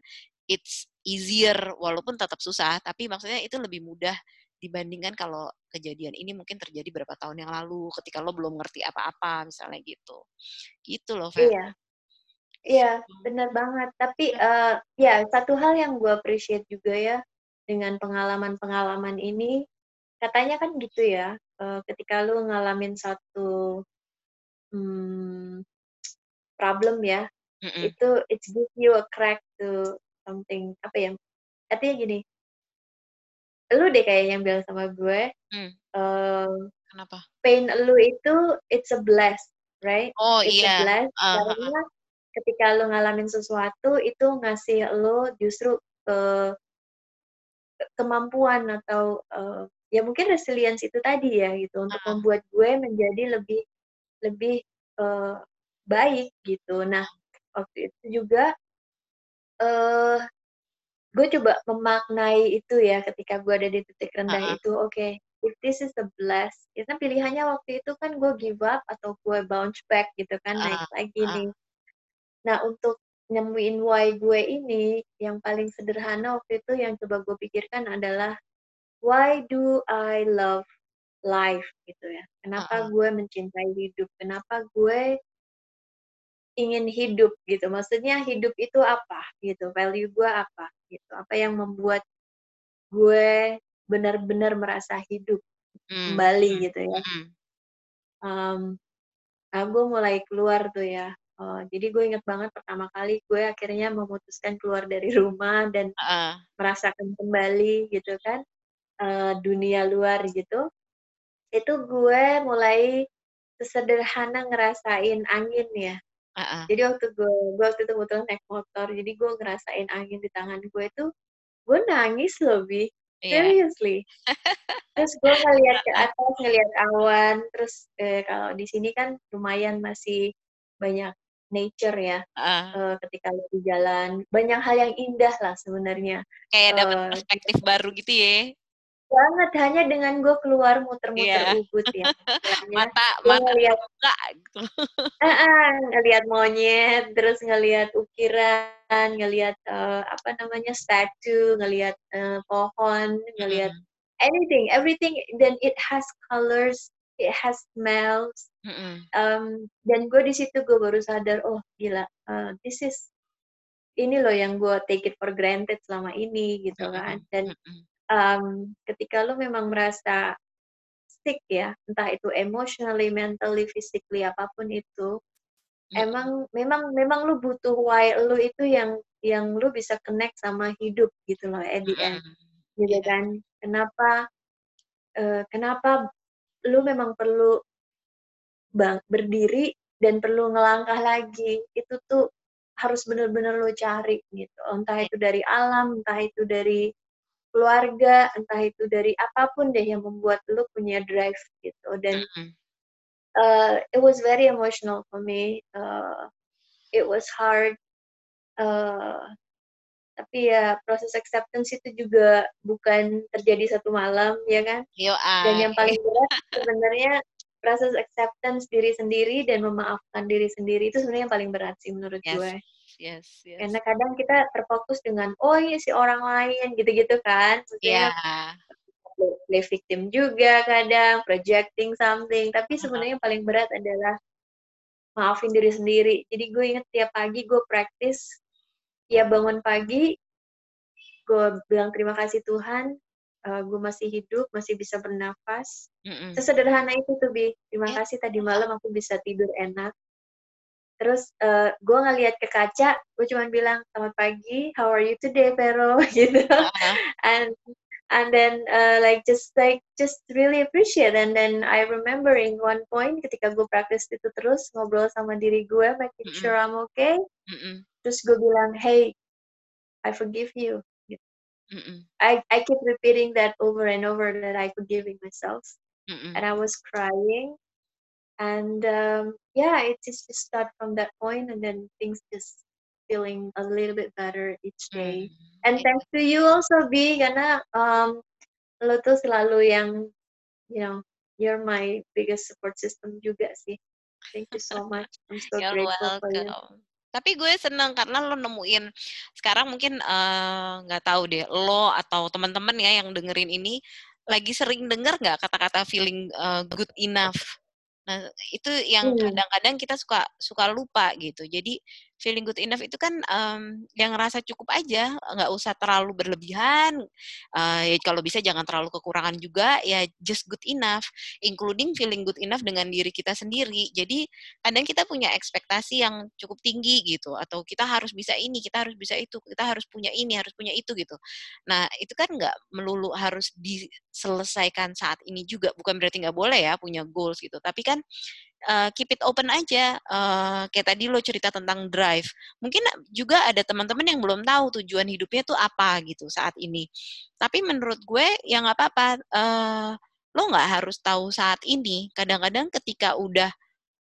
[SPEAKER 1] it's easier walaupun tetap susah tapi maksudnya itu lebih mudah dibandingkan kalau kejadian ini mungkin terjadi berapa tahun yang lalu ketika lo belum ngerti apa-apa misalnya gitu gitu loh Fer.
[SPEAKER 2] iya iya benar banget tapi uh, ya satu hal yang gue appreciate juga ya dengan pengalaman-pengalaman ini katanya kan gitu ya uh, ketika lo ngalamin satu hmm, problem ya mm -mm. itu it's give you a crack to something apa ya artinya gini lu deh kayak yang bilang sama gue hmm. uh,
[SPEAKER 1] kenapa
[SPEAKER 2] pain lu itu it's a bless right?
[SPEAKER 1] Oh
[SPEAKER 2] It's
[SPEAKER 1] iya.
[SPEAKER 2] a bless
[SPEAKER 1] Uh,
[SPEAKER 2] karena ketika lo ngalamin sesuatu itu ngasih lo justru uh, kemampuan atau uh, ya mungkin resilience itu tadi ya gitu untuk
[SPEAKER 1] uh,
[SPEAKER 2] membuat gue menjadi lebih lebih uh, baik gitu. Nah waktu itu juga uh, gue coba memaknai itu ya ketika gue ada di titik rendah uh -uh. itu oke okay, if this is a bless karena pilihannya waktu itu kan gue give up atau gue bounce back gitu kan uh -uh. naik lagi uh nih nah untuk nemuin why gue ini yang paling sederhana waktu itu yang coba gue pikirkan adalah why do I love life gitu ya kenapa uh -uh. gue mencintai hidup kenapa gue ingin hidup gitu. Maksudnya hidup itu apa gitu, value gue apa gitu. Apa yang membuat gue benar-benar merasa hidup mm. kembali mm. gitu ya. Mm. Um, nah gue mulai keluar tuh ya. Uh, jadi gue inget banget pertama kali gue akhirnya memutuskan keluar dari rumah dan uh. merasakan kembali gitu kan uh, dunia luar gitu. Itu gue mulai sesederhana ngerasain angin ya Uh-uh. Jadi waktu gue, gue waktu itu kebetulan naik motor, jadi gue ngerasain angin di tangan gue itu, gue nangis Bi. Yeah. Seriously. terus gue ngeliat ke atas, ngeliat awan, terus eh, kalau di sini kan lumayan masih banyak nature ya, uh. uh, ketika lo di jalan. Banyak hal yang indah lah sebenarnya.
[SPEAKER 1] Kayak uh, dapat perspektif baru gitu ya
[SPEAKER 2] banget hanya dengan gue keluar muter-muter yeah. ubud ya
[SPEAKER 1] mata mata ngeliat buka gitu
[SPEAKER 2] uh, uh, ngeliat monyet terus ngeliat ukiran ngeliat uh, apa namanya statue ngeliat uh, pohon ngeliat mm. anything everything then it has colors it has smells mm -hmm. um, dan gue di situ gue baru sadar oh gila uh, this is ini loh yang gue take it for granted selama ini gitu kan dan mm -hmm um, ketika lo memang merasa sick ya, entah itu emotionally, mentally, physically apa pun itu, hmm. emang memang memang lu butuh why lu itu yang yang lu bisa connect sama hidup gitu loh at the end, hmm. gitu yeah. kan? Kenapa uh, kenapa lu memang perlu bang berdiri dan perlu ngelangkah lagi itu tuh harus benar-benar lo cari gitu entah itu dari alam entah itu dari keluarga, entah itu dari apa pun deh yang membuat lu punya drive gitu. Dan uh, it was very emotional for me. Uh, it was hard. Uh, tapi ya proses acceptance itu juga bukan terjadi satu malam, ya kan?
[SPEAKER 1] Yo,
[SPEAKER 2] dan yang paling berat sebenarnya proses acceptance diri sendiri dan memaafkan diri sendiri itu sebenarnya yang paling berat sih menurut yes. gue
[SPEAKER 1] yes, yes.
[SPEAKER 2] Karena kadang kita terfokus dengan oh ini si orang lain gitu-gitu kan.
[SPEAKER 1] Iya. Yeah.
[SPEAKER 2] Play victim juga kadang projecting something, tapi sebenarnya yang paling berat adalah maafin diri sendiri. Jadi gue inget tiap pagi gue praktis, ya bangun pagi, gue bilang terima kasih Tuhan, uh, gue masih hidup, masih bisa bernafas. Mm -mm. Sesederhana itu tuh, Bi. Terima yeah. kasih tadi malam aku bisa tidur enak terus uh, eh, gue ngeliat ke kaca gue cuma bilang selamat pagi how are you today Vero gitu uh-huh. and and then uh, like just like just really appreciate and then I remember in one point ketika gue praktis itu terus ngobrol sama diri gue making mm -mm. sure I'm okay mm -mm. terus gue bilang hey I forgive you Mm -mm. I I keep repeating that over and over that I forgiving myself mm -mm. and I was crying and um, yeah it just just start from that point and then things just feeling a little bit better each day. Mm. and thanks to you also B karena um, lo tuh selalu yang you know you're my biggest support system juga sih. Thank you so much. I'm so you're grateful welcome. for you.
[SPEAKER 1] tapi gue seneng karena lo nemuin sekarang mungkin eh, nggak uh, tahu deh lo atau teman-teman ya yang dengerin ini lagi sering denger nggak kata-kata feeling uh, good enough Nah, itu yang kadang-kadang kita suka suka lupa gitu. Jadi feeling good enough itu kan um, yang ngerasa cukup aja, nggak usah terlalu berlebihan. Uh, ya kalau bisa jangan terlalu kekurangan juga, ya just good enough, including feeling good enough dengan diri kita sendiri. Jadi kadang kita punya ekspektasi yang cukup tinggi gitu, atau kita harus bisa ini, kita harus bisa itu, kita harus punya ini, harus punya itu gitu. Nah itu kan nggak melulu harus diselesaikan saat ini juga, bukan berarti nggak boleh ya punya goals gitu, tapi kan uh, keep it open aja. Uh, kayak tadi lo cerita tentang drive. Mungkin juga ada teman-teman yang belum tahu tujuan hidupnya tuh apa gitu saat ini. Tapi menurut gue ya nggak apa-apa. Uh, lo nggak harus tahu saat ini. Kadang-kadang ketika udah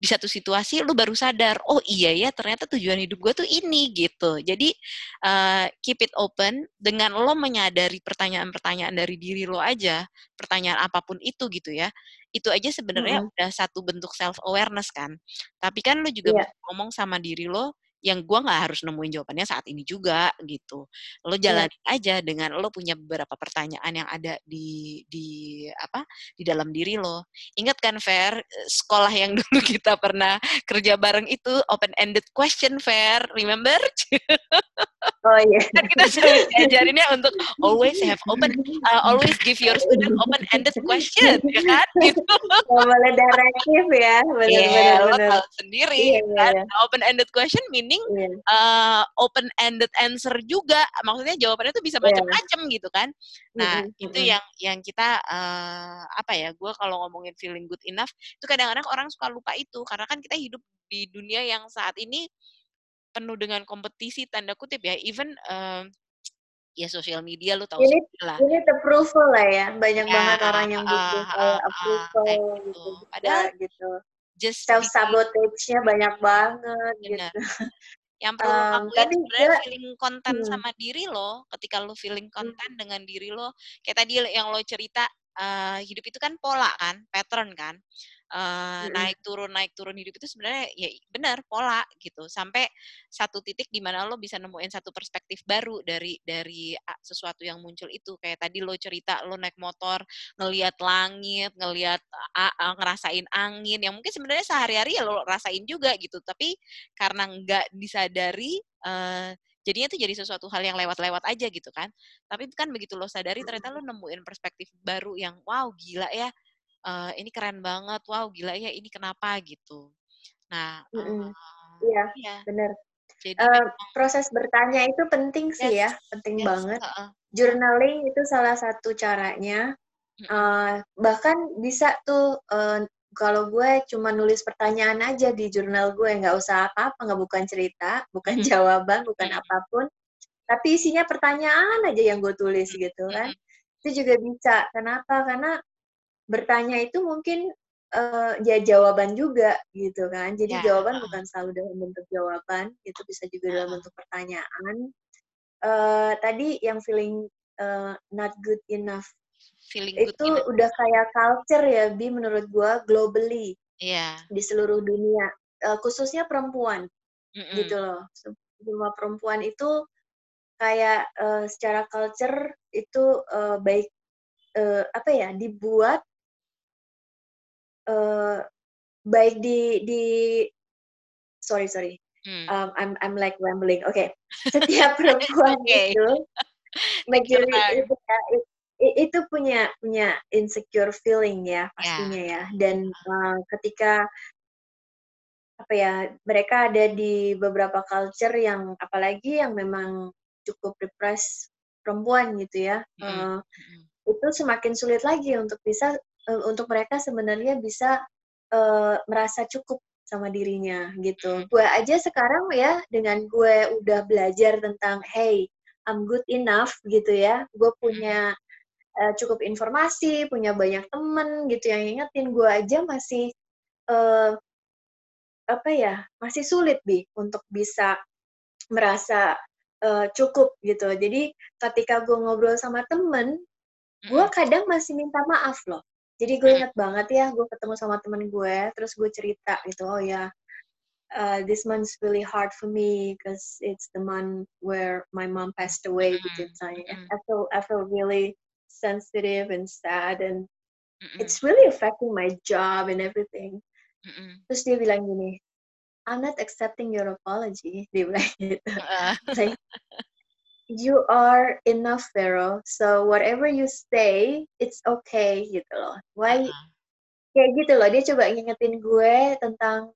[SPEAKER 1] di satu situasi lu baru sadar oh iya ya ternyata tujuan hidup gue tuh ini gitu jadi uh, keep it open dengan lo menyadari pertanyaan-pertanyaan dari diri lo aja pertanyaan apa pun itu gitu ya itu aja sebenarnya mm -hmm. udah satu bentuk self awareness kan tapi kan lo juga yeah. ngomong sama diri lo yang gue nggak harus nemuin jawabannya saat ini juga gitu lo jalan yeah. aja dengan lo punya beberapa pertanyaan yang ada di di apa di dalam diri lo ingat kan Fair sekolah yang dulu kita pernah kerja bareng itu open ended question Fair remember
[SPEAKER 2] oh iya yeah.
[SPEAKER 1] kan kita sering diajarinnya untuk always have open uh, always give your student open ended question ya kan gitu
[SPEAKER 2] boleh direktif ya
[SPEAKER 1] benar yeah, lo tahu sendiri yeah, kan yeah. open ended question meaning yeah. Iya. uh, open ended answer juga maksudnya jawabannya tuh bisa iya. macam-macam yeah. gitu kan nah mm -hmm. itu yang yang kita uh, apa ya gue kalau ngomongin feeling good enough itu kadang-kadang orang suka lupa itu karena kan kita hidup di dunia yang saat ini penuh dengan kompetisi tanda kutip ya even uh, ya sosial media lu tahu
[SPEAKER 2] ini, lah. Ini approval lah ya, banyak ya, banget orang yang butuh uh, uh, approval uh, gitu. gitu. Padahal gitu just self sabotage-nya banyak banget Bener. gitu.
[SPEAKER 1] Yang perlu um, kamu tapi sebenarnya feeling konten hmm. sama diri lo. Ketika lo feeling konten hmm. dengan diri lo, kayak tadi yang lo cerita uh, hidup itu kan pola kan, pattern kan uh, hmm. naik turun naik turun hidup itu sebenarnya ya benar pola gitu. Sampai satu titik di mana lo bisa nemuin satu perspektif baru dari dari sesuatu yang muncul itu. Kayak tadi lo cerita lo naik motor ngelihat langit ngelihat uh, ngerasain angin yang mungkin sebenarnya sehari-hari ya lo rasain juga gitu. Tapi karena nggak disadari uh, jadinya tuh jadi sesuatu hal yang lewat-lewat aja gitu kan. Tapi kan begitu lo sadari ternyata lo nemuin perspektif baru yang wow gila ya uh, ini keren banget, wow gila ya ini kenapa gitu. Nah,
[SPEAKER 2] mm -hmm. uh, iya, iya, benar. Jadi uh, proses bertanya itu penting sih ya, yes, ya, penting yes, banget. Uh, uh. Journaling itu salah satu caranya. Uh, bahkan bisa tuh uh, kalau gue cuma nulis pertanyaan aja di jurnal gue, nggak usah apa-apa, nggak bukan cerita, bukan jawaban, bukan apa pun, tapi isinya pertanyaan aja yang gue tulis gitu kan. Itu juga bisa. Kenapa? Karena bertanya itu mungkin uh, ya jawaban juga gitu kan. Jadi yeah. jawaban bukan selalu dalam bentuk jawaban, itu bisa juga dalam bentuk pertanyaan. Uh, tadi yang feeling uh, not good enough feeling itu enough. udah kayak culture ya bi menurut gua globally
[SPEAKER 1] yeah.
[SPEAKER 2] di seluruh dunia uh, khususnya perempuan mm -mm. gitu loh semua perempuan itu kayak uh, secara culture itu uh, baik uh, apa ya dibuat uh, baik di di sorry sorry hmm. um, I'm I'm like rambling. Oke, okay. setiap perempuan okay. itu majority itu, itu punya punya insecure feeling ya pastinya yeah. ya. Dan uh, ketika apa ya mereka ada di beberapa culture yang apalagi yang memang cukup repress perempuan gitu ya. Uh, itu semakin sulit lagi untuk bisa untuk mereka sebenarnya bisa uh, merasa cukup sama dirinya gitu. Gue aja sekarang ya dengan gue udah belajar tentang hey I'm good enough gitu ya. Gue punya uh, cukup informasi, punya banyak temen gitu yang ingetin gue aja masih uh, apa ya masih sulit bi untuk bisa merasa uh, cukup gitu. Jadi ketika gue ngobrol sama temen, gue kadang masih minta maaf loh jadi gue inget banget ya, gue ketemu sama temen gue, terus gue cerita gitu, oh ya, uh, this month's really hard for me because it's the month where my mom passed away mm-hmm. gitu misalnya. I feel I feel really sensitive and sad and it's really affecting my job and everything. Terus dia bilang gini, I'm not accepting your apology. Dia bilang gitu. Uh. like, you are enough Vero so whatever you say it's okay gitu loh why uh-huh. kayak gitu loh dia coba ngingetin gue tentang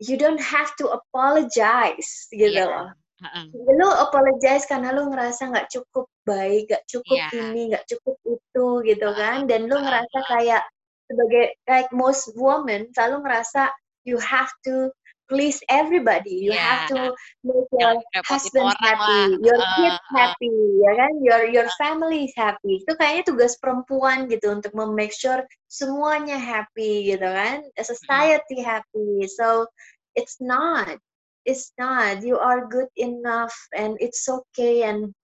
[SPEAKER 2] you don't have to apologize gitu yeah. loh Uh-uh. Lu apologize karena lu ngerasa nggak cukup baik, nggak cukup yeah. ini, nggak cukup itu gitu uh-uh. kan, dan lu ngerasa kayak sebagai like most women selalu ngerasa you have to please everybody. You yeah. have to make your husband happy, lah. your uh, kids uh. happy, ya kan? Your your family is happy. Itu kayaknya tugas perempuan gitu untuk make sure semuanya happy gitu kan? A society mm. happy. So it's not. It's not. You are good enough and it's okay and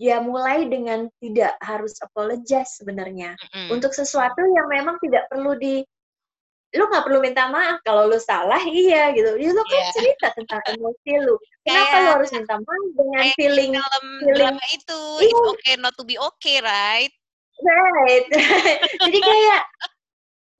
[SPEAKER 2] ya mulai dengan tidak harus apologize sebenarnya mm -hmm. untuk sesuatu yang memang tidak perlu di lu nggak perlu minta maaf kalau lu salah iya gitu. Ya, lu kan yeah. cerita tentang emosi lu. Kenapa kayak, lu harus minta maaf dengan feeling
[SPEAKER 1] dalam feeling itu iya. it's okay not to be okay right?
[SPEAKER 2] Right. Jadi kayak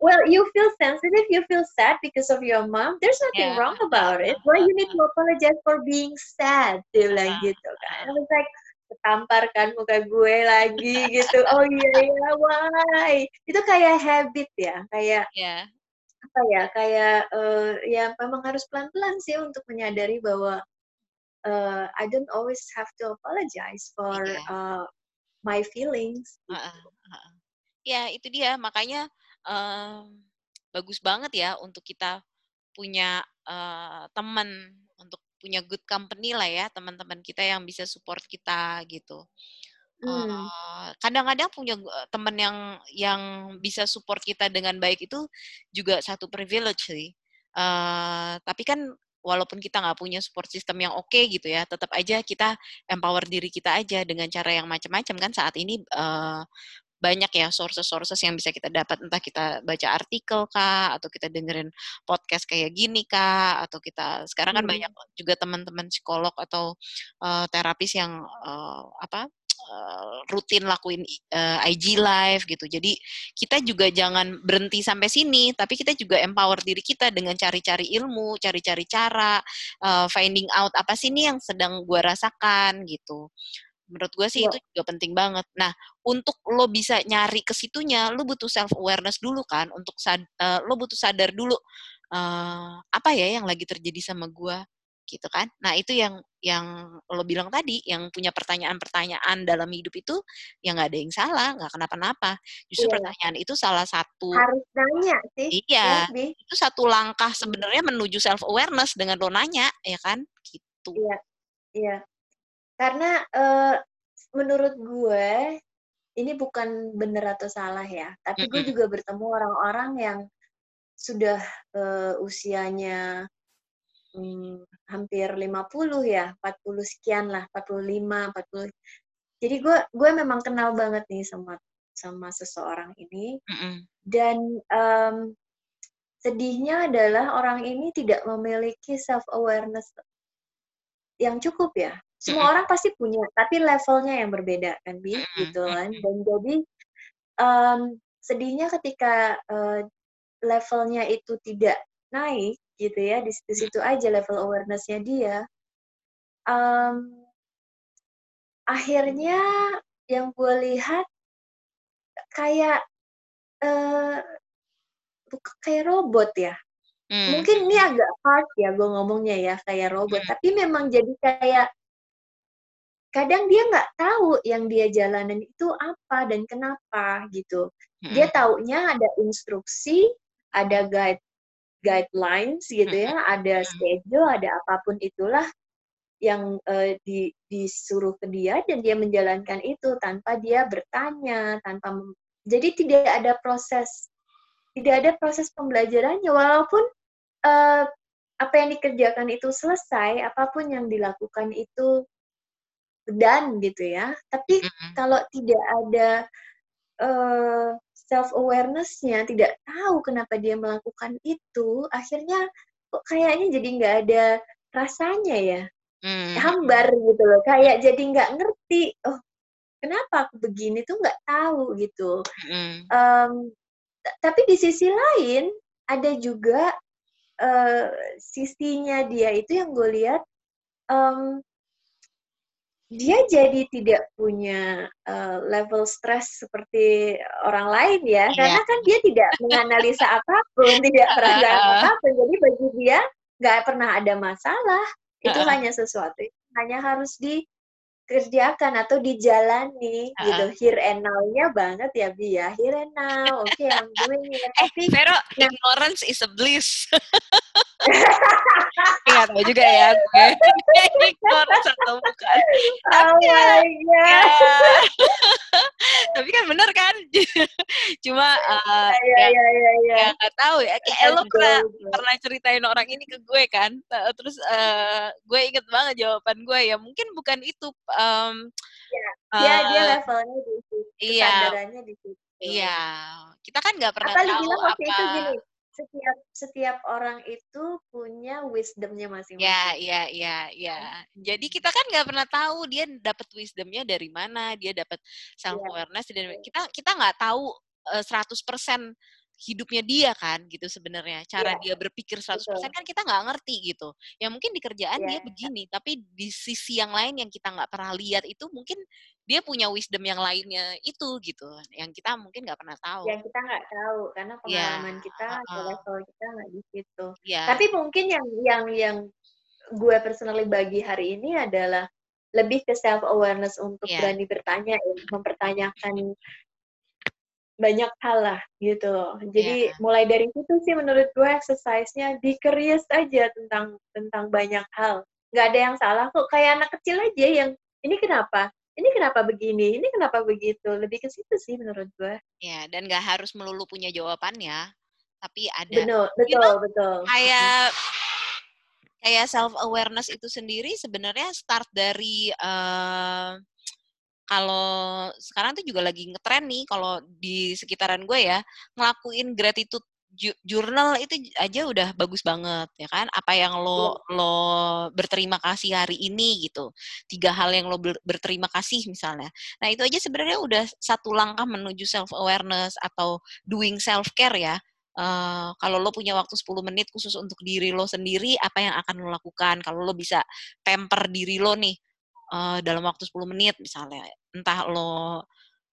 [SPEAKER 2] well you feel sensitive you feel sad because of your mom. There's nothing yeah. wrong about it. Why you need to apologize for being sad? Dia bilang uh, gitu kan. I was like ketampar kan muka gue lagi gitu. Oh iya iya why? Itu kayak habit ya kayak yeah apa ya kayak uh, ya memang harus pelan-pelan sih untuk menyadari bahwa uh, I don't always have to apologize for yeah. uh, my feelings. Uh, uh,
[SPEAKER 1] uh. Ya itu dia makanya uh, bagus banget ya untuk kita punya uh, teman untuk punya good company lah ya teman-teman kita yang bisa support kita gitu. Hmm. kadang-kadang punya teman yang yang bisa support kita dengan baik itu juga satu privilege sih. Uh, tapi kan walaupun kita nggak punya support system yang oke okay gitu ya, tetap aja kita empower diri kita aja dengan cara yang macam-macam kan saat ini uh, banyak ya sources-sources yang bisa kita dapat entah kita baca artikel kah atau kita dengerin podcast kayak gini kah atau kita sekarang kan hmm. banyak juga teman-teman psikolog atau uh, terapis yang uh, apa uh, rutin lakuin uh, IG live gitu. Jadi kita juga jangan berhenti sampai sini, tapi kita juga empower diri kita dengan cari-cari ilmu, cari-cari cara, uh, finding out apa sih ini yang sedang gue rasakan gitu. Menurut gue sih ya. itu juga penting banget. Nah, untuk lo bisa nyari ke situnya, lo butuh self awareness dulu kan, untuk sad, uh, lo butuh sadar dulu uh, apa ya yang lagi terjadi sama gue gitu kan. Nah, itu yang yang lo bilang tadi, yang punya pertanyaan-pertanyaan dalam hidup itu yang nggak ada yang salah, nggak kenapa-napa. Justru iya. pertanyaan itu salah satu
[SPEAKER 2] harus nanya sih.
[SPEAKER 1] Iya, lebih. itu satu langkah sebenarnya menuju self awareness dengan lo nanya, ya kan? Gitu.
[SPEAKER 2] Iya, iya. Karena uh, menurut gue ini bukan benar atau salah ya, tapi mm -hmm. gue juga bertemu orang-orang yang sudah uh, usianya hmm, hampir 50 ya, 40 sekian lah, 45, 40. Jadi gue gue memang kenal banget nih sama sama seseorang ini. Mm -hmm. Dan um, sedihnya adalah orang ini tidak memiliki self awareness yang cukup ya. Semua mm -hmm. orang pasti punya, tapi levelnya yang berbeda kan, bi, mm -hmm. gitu kan. Dan jadi um, sedihnya ketika uh, levelnya itu tidak naik, gitu ya di situ-situ aja level awarenessnya dia um, akhirnya yang gue lihat kayak uh, kayak robot ya hmm. mungkin ini agak hard ya gue ngomongnya ya kayak robot hmm. tapi memang jadi kayak kadang dia nggak tahu yang dia jalanin itu apa dan kenapa gitu hmm. dia taunya ada instruksi ada guide guidelines gitu ya, ada schedule, ada apa pun itulah yang uh, di, disuruh ke dia dan dia menjalankan itu tanpa dia bertanya, tanpa jadi tidak ada proses tidak ada proses pembelajarannya walaupun uh, apa yang dikerjakan itu selesai, apa pun yang dilakukan itu dan gitu ya. Tapi mm-hmm. kalau tidak ada uh, self awarenessnya tidak tahu kenapa dia melakukan itu akhirnya kok kayaknya jadi nggak ada rasanya ya hmm. hambar gitu loh kayak jadi nggak ngerti oh kenapa aku begini tuh nggak tahu gitu hmm. um, tapi di sisi lain ada juga uh, sisinya dia itu yang gue lihat um, dia jadi tidak punya uh, level stres seperti orang lain ya, yeah. karena kan dia tidak menganalisa apa pun, tidak merasa apa pun, jadi bagi dia nggak pernah ada masalah. Itu uh. hanya sesuatu hanya harus di kerjakan atau dijalani uh-uh. gitu here and now-nya banget ya Bi ya here and now oke okay, I'm doing it
[SPEAKER 1] eh, tapi Vero nah, ignorance is a bliss Iya tahu juga ya gue ignorance atau bukan oh my God. Ya, tapi kan bener kan? Cuma uh, ya, ya, ya, ya. ya gak tahu ya. Kayak lo pernah pernah ceritain orang ini ke gue kan? Terus uh, gue inget banget jawaban gue ya. Mungkin bukan itu um,
[SPEAKER 2] ya, uh, dia dia levelnya di situ iya, di situ.
[SPEAKER 1] Iya. Kita kan nggak pernah apa tahu bilang waktu apa itu gini
[SPEAKER 2] setiap setiap orang itu punya wisdomnya masing-masing. Ya,
[SPEAKER 1] ya, ya, ya. Jadi kita kan nggak pernah tahu dia dapat wisdomnya dari mana, dia dapat self awareness ya. dan kita kita nggak tahu uh, 100% hidupnya dia kan gitu sebenarnya cara yeah. dia berpikir 100% Betul. kan kita nggak ngerti gitu ya mungkin di kerjaan yeah. dia begini tapi di sisi yang lain yang kita nggak pernah lihat itu mungkin dia punya wisdom yang lainnya itu gitu yang kita mungkin nggak pernah tahu
[SPEAKER 2] yang kita nggak tahu karena iya, pengalaman yeah. kita uh, level kita nggak di situ yeah. tapi mungkin yang yang yang gue personally bagi hari ini adalah lebih ke self awareness untuk yeah. berani bertanya mempertanyakan banyak hal lah gitu. Jadi yeah. mulai dari situ sih menurut gue exercise-nya be curious aja tentang tentang banyak hal. Nggak ada yang salah kok. Kayak anak kecil aja yang ini kenapa? Ini kenapa begini? Ini kenapa begitu? Lebih ke situ sih menurut gue.
[SPEAKER 1] Ya, yeah, dan nggak harus melulu punya jawabannya, tapi ada.
[SPEAKER 2] Betul, betul, you know, betul.
[SPEAKER 1] Kayak kayak self awareness itu sendiri sebenarnya start dari uh, kalau sekarang tuh juga lagi ngetren nih kalau di sekitaran gue ya ngelakuin gratitude jurnal itu aja udah bagus banget ya kan? Apa yang lo lo berterima kasih hari ini gitu. Tiga hal yang lo ber, berterima kasih misalnya. Nah itu aja sebenarnya udah satu langkah menuju self awareness atau doing self care ya. Uh, kalau lo punya waktu 10 menit khusus untuk diri lo sendiri, apa yang akan lo lakukan? Kalau lo bisa temper diri lo nih, uh, dalam waktu 10 menit misalnya entah lo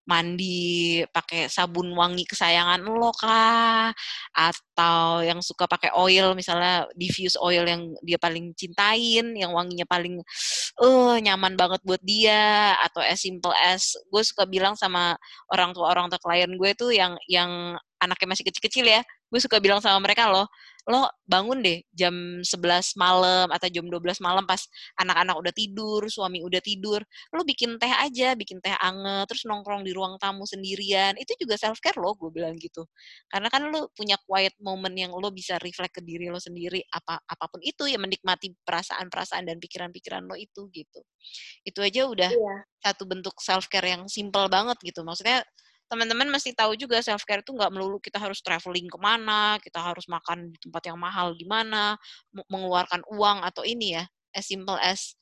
[SPEAKER 1] mandi pakai sabun wangi kesayangan lo kah atau yang suka pakai oil misalnya diffuse oil yang dia paling cintain yang wanginya paling uh nyaman banget buat dia atau as simple as gue suka bilang sama orang tua orang tua klien gue tuh yang yang anaknya masih kecil-kecil ya gue suka bilang sama mereka loh lo bangun deh jam 11 malam atau jam 12 malam pas anak-anak udah tidur, suami udah tidur, lo bikin teh aja, bikin teh anget, terus nongkrong di ruang tamu sendirian. Itu juga self care lo, gue bilang gitu. Karena kan lo punya quiet moment yang lo bisa reflect ke diri lo sendiri apa apa pun itu ya menikmati perasaan-perasaan dan pikiran-pikiran lo itu gitu. Itu aja udah iya. satu bentuk self care yang simple banget gitu. Maksudnya teman-teman mesti tahu juga self care itu nggak melulu kita harus traveling ke mana, kita harus makan di tempat yang mahal gimana, mengeluarkan uang atau ini ya, as simple as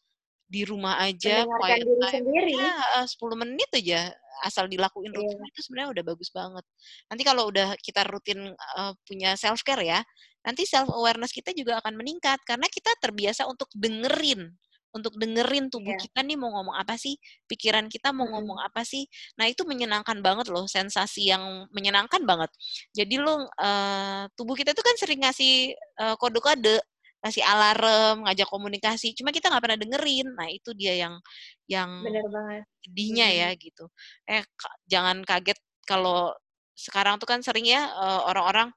[SPEAKER 1] di rumah aja,
[SPEAKER 2] quiet diri time, sendiri.
[SPEAKER 1] ya 10 menit aja asal dilakuin iya. rutin yeah. itu sebenarnya udah bagus banget. Nanti kalau udah kita rutin uh, punya self care ya, nanti self awareness kita juga akan meningkat karena kita terbiasa untuk dengerin untuk dengerin tubuh yeah. kita nih mau ngomong apa sih, pikiran kita mau ngomong apa sih. Nah, itu menyenangkan banget loh, sensasi yang menyenangkan banget. Jadi lo uh, tubuh kita itu kan sering ngasih uh, kode-kode, ngasih alarm, ngajak komunikasi, cuma kita nggak pernah dengerin. Nah, itu dia yang yang
[SPEAKER 2] Bener banget.
[SPEAKER 1] sedihnya hmm. ya gitu. Eh jangan kaget kalau sekarang tuh kan sering ya uh, orang-orang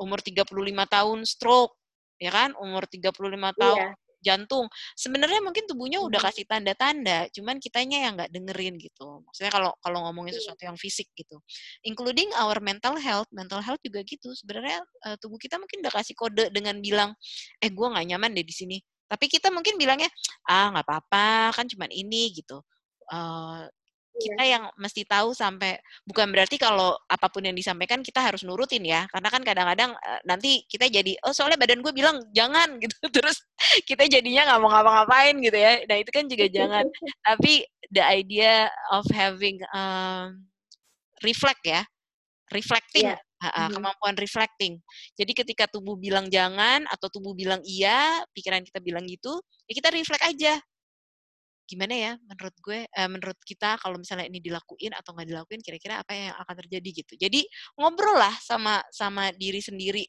[SPEAKER 1] umur 35 tahun stroke, ya kan? Umur 35 tahun iya jantung. Sebenarnya mungkin tubuhnya udah kasih tanda-tanda, cuman kitanya yang nggak dengerin gitu. Maksudnya kalau kalau ngomongin iya. sesuatu yang fisik gitu, including our mental health, mental health juga gitu. Sebenarnya uh, tubuh kita mungkin udah kasih kode dengan bilang, eh gue nggak nyaman deh di sini. Tapi kita mungkin bilangnya, ah nggak apa-apa, kan cuman ini gitu. Uh, kita iya. yang mesti tahu sampai bukan berarti kalau apa pun yang disampaikan kita harus nurutin ya karena kan kadang-kadang uh, nanti kita jadi oh soalnya badan gue bilang jangan gitu terus kita jadinya nggak mau ngapa-ngapain gitu ya nah itu kan juga jangan tapi the idea of having um, reflect ya reflecting yeah. Iya. kemampuan reflecting. Jadi ketika tubuh bilang jangan atau tubuh bilang iya, pikiran kita bilang gitu, ya kita reflect aja gimana ya menurut gue eh, menurut kita kalau misalnya ini dilakuin atau nggak dilakuin kira-kira apa yang akan terjadi gitu. Jadi ngobrol lah sama sama diri sendiri.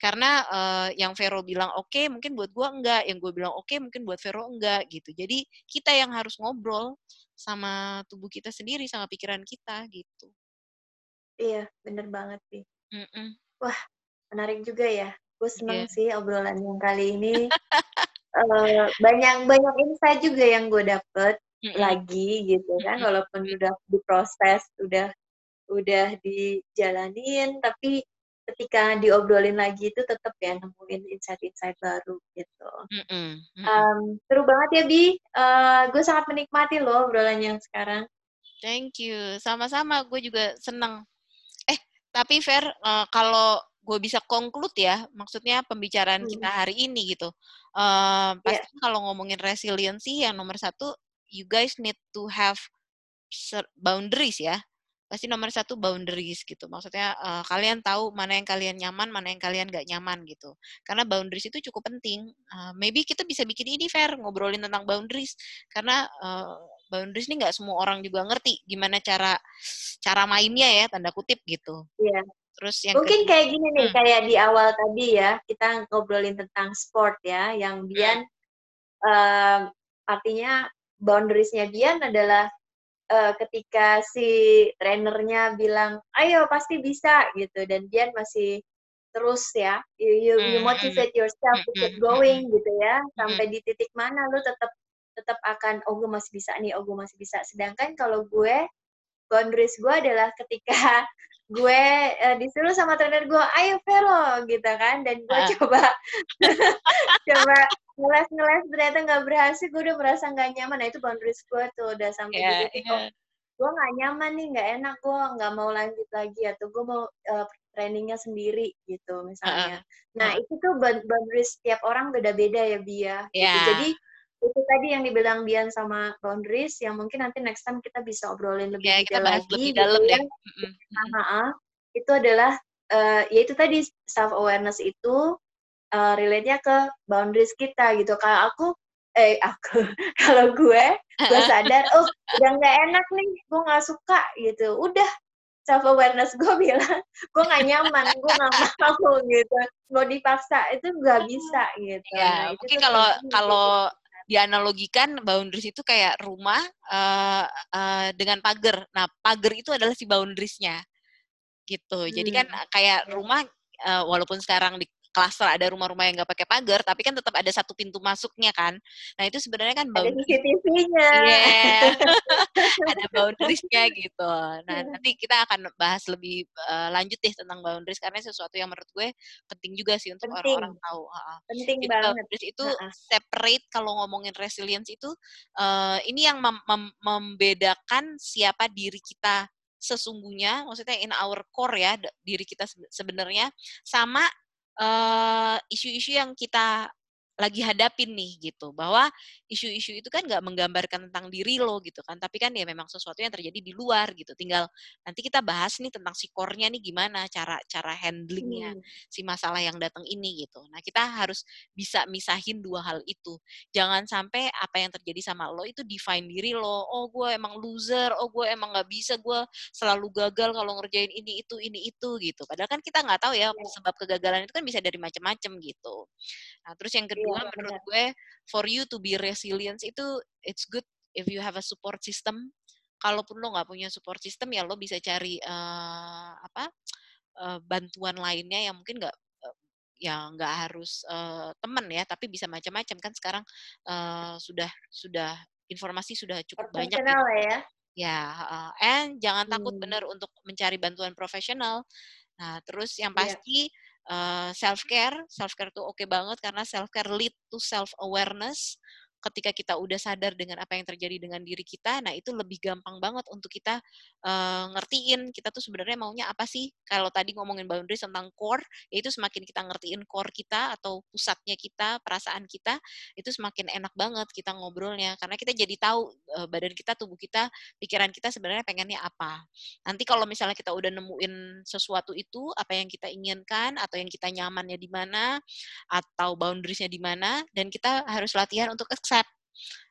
[SPEAKER 1] Karena uh, yang Vero bilang oke okay, mungkin buat gue enggak. Yang gue bilang oke okay, mungkin buat Vero enggak gitu. Jadi kita yang harus ngobrol sama tubuh kita sendiri sama pikiran kita gitu.
[SPEAKER 2] Iya bener banget sih. Mm -mm. wah menarik juga ya. Gue seneng yeah. sih obrolan yang kali ini uh, banyak banyak insight juga yang gue dapet mm-hmm. lagi gitu kan mm-hmm. walaupun udah diproses udah udah dijalanin tapi ketika diobrolin lagi itu tetap ya nemuin insight-insight baru gitu. Mm-hmm. Um, seru banget ya Bi, uh, gue sangat menikmati loh obrolan yang sekarang.
[SPEAKER 1] Thank you, sama-sama. Gue juga seneng. Eh, tapi Fer, uh, kalau gue bisa conclude ya, maksudnya pembicaraan hmm. kita hari ini gitu. Uh, pasti yeah. kalau ngomongin resiliency yang nomor satu, you guys need to have boundaries ya. Pasti nomor satu boundaries gitu. Maksudnya uh, kalian tahu mana yang kalian nyaman, mana yang kalian gak nyaman gitu. Karena boundaries itu cukup penting. Uh, maybe kita bisa bikin ini fair ngobrolin tentang boundaries. Karena uh, boundaries ini nggak semua orang juga ngerti gimana cara cara mainnya ya tanda kutip gitu.
[SPEAKER 2] Iya. Terus yang mungkin kedua, kayak gini nih, hmm. kayak di awal tadi ya kita ngobrolin tentang sport ya, yang Bian hmm. uh, artinya boundariesnya Bian adalah uh, ketika si trainernya bilang, ayo pasti bisa gitu, dan Bian masih terus ya, you you, you hmm, motivate yourself to keep going gitu ya, sampai di titik mana lu tetap tetap akan oh gue masih bisa nih, oh gue masih bisa. Sedangkan kalau gue boundaries gue adalah ketika gue uh, disuruh sama trainer gue ayo Vero gitu kan dan gue uh. coba coba ngeles ngeles ternyata nggak berhasil gue udah merasa nggak nyaman nah itu boundaries gue tuh udah sampai yeah, di titik yeah. gue nggak nyaman nih nggak enak gue nggak mau lanjut lagi atau gue mau uh, trainingnya sendiri gitu misalnya uh, nah uh. itu tuh boundaries setiap orang beda-beda ya Bia yeah. gitu. Iya. jadi itu tadi yang dibilang Bian sama boundaries yang mungkin nanti next time kita bisa obrolin lebih ya, kita bahas lagi lebih dalam gitu ya. Nah, itu adalah uh, ya itu tadi self awareness itu uh, relate-nya ke boundaries kita gitu. Kalau aku eh aku kalau gue gue sadar oh udah nggak enak nih gue nggak suka gitu. Udah self awareness gue bilang gue nggak nyaman gue nggak mau gitu. Mau dipaksa itu nggak bisa gitu.
[SPEAKER 1] Ya, nah, mungkin kalau kalau dianalogikan boundaries itu kayak rumah uh, uh, dengan pagar. Nah, pagar itu adalah si boundariesnya gitu. Hmm. Jadi kan hmm. kayak rumah uh, walaupun sekarang di klaster ada rumah-rumah yang nggak pakai pagar, tapi kan tetap ada satu pintu masuknya kan. Nah itu sebenarnya kan.
[SPEAKER 2] Ada CCTV-nya.
[SPEAKER 1] Yeah. ada boundariesnya gitu. Nah iya. nanti kita akan bahas lebih uh, lanjut deh tentang boundaries karena sesuatu yang menurut gue penting juga sih untuk orang-orang tahu.
[SPEAKER 2] Penting Jadi, banget.
[SPEAKER 1] Boundaries itu uh -uh. separate kalau ngomongin resilience itu uh, ini yang mem mem membedakan siapa diri kita sesungguhnya, maksudnya in our core ya diri kita sebenarnya sama isu-isu uh, yang kita lagi hadapin nih gitu. Bahwa isu-isu itu kan nggak menggambarkan tentang diri lo gitu kan. Tapi kan ya memang sesuatu yang terjadi di luar gitu. Tinggal nanti kita bahas nih tentang si core-nya nih gimana cara cara handlingnya hmm. si masalah yang datang ini gitu. Nah kita harus bisa misahin dua hal itu. Jangan sampai apa yang terjadi sama lo itu define diri lo. Oh gue emang loser. Oh gue emang nggak bisa. Gue selalu gagal kalau ngerjain ini itu ini itu gitu. Padahal kan kita nggak tahu ya yeah. sebab kegagalan itu kan bisa dari macam-macam gitu. Nah terus yang kedua kedua yeah, menurut gue for you to be resilient itu it's good if you have a support system kalaupun lo nggak punya support system ya lo bisa cari uh, apa uh, bantuan lainnya yang mungkin nggak uh, ya nggak harus uh, teman ya tapi bisa macam-macam kan sekarang uh, sudah sudah informasi sudah cukup banyak gitu.
[SPEAKER 2] ya
[SPEAKER 1] ya uh, and jangan hmm. takut benar untuk mencari bantuan profesional nah terus yang iya. pasti yeah uh, self care self care tuh oke okay banget karena self care lead to self awareness ketika kita udah sadar dengan apa yang terjadi dengan diri kita, nah itu lebih gampang banget untuk kita uh, ngertiin kita tuh sebenarnya maunya apa sih. Kalau tadi ngomongin boundaries tentang core, yaitu semakin kita ngertiin core kita atau pusatnya kita, perasaan kita, itu semakin enak banget kita ngobrolnya karena kita jadi tahu uh, badan kita, tubuh kita, pikiran kita sebenarnya pengennya apa. Nanti kalau misalnya kita udah nemuin sesuatu itu, apa yang kita inginkan atau yang kita nyamannya di mana atau boundariesnya di mana dan kita harus latihan untuk accept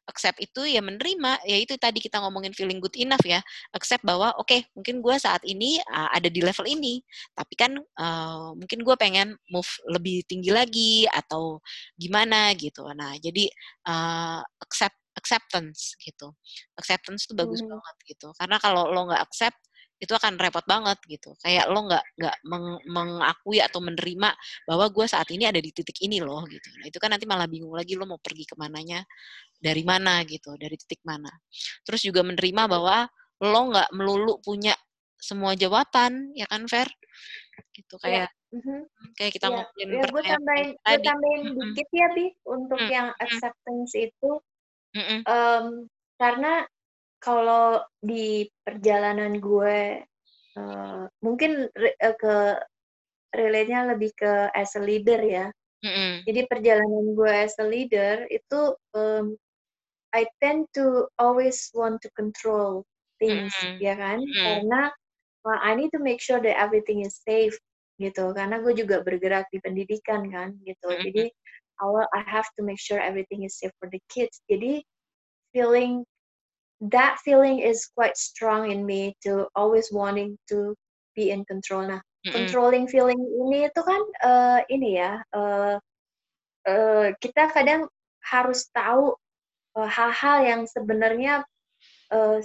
[SPEAKER 1] accept itu ya menerima. Ya itu tadi kita ngomongin feeling good enough ya. Accept bahwa oke okay, mungkin gue saat ini uh, ada di level ini. Tapi kan uh, mungkin gue pengen move lebih tinggi lagi atau gimana gitu. Nah jadi uh, accept acceptance gitu. Acceptance itu bagus hmm. banget gitu. Karena kalau lo nggak accept itu akan repot banget gitu kayak lo nggak nggak meng, mengakui atau menerima bahwa gue saat ini ada di titik ini loh gitu nah itu kan nanti malah bingung lagi lo mau pergi ke mananya dari mana gitu dari titik mana terus juga menerima bahwa lo nggak melulu punya semua jawaban ya kan Fer gitu
[SPEAKER 2] iya,
[SPEAKER 1] kayak
[SPEAKER 2] mm-hmm.
[SPEAKER 1] kayak kita ngomongin
[SPEAKER 2] ya, gue tambahin gue tambahin mm-hmm. dikit ya bi untuk mm-hmm. yang acceptance itu mm-hmm. um, karena kalau di perjalanan gue uh, mungkin re, uh, ke relate-nya lebih ke as a leader ya. Mm-hmm. Jadi perjalanan gue as a leader itu um, I tend to always want to control things, mm-hmm. ya kan? Mm-hmm. Karena well, I need to make sure that everything is safe gitu. Karena gue juga bergerak di pendidikan kan gitu. Mm-hmm. Jadi I have to make sure everything is safe for the kids. Jadi feeling that feeling is quite strong in me to always wanting to be in control. Nah, mm-hmm. controlling feeling ini itu kan uh, ini ya, uh, uh, kita kadang harus tahu hal-hal uh, yang sebenarnya uh,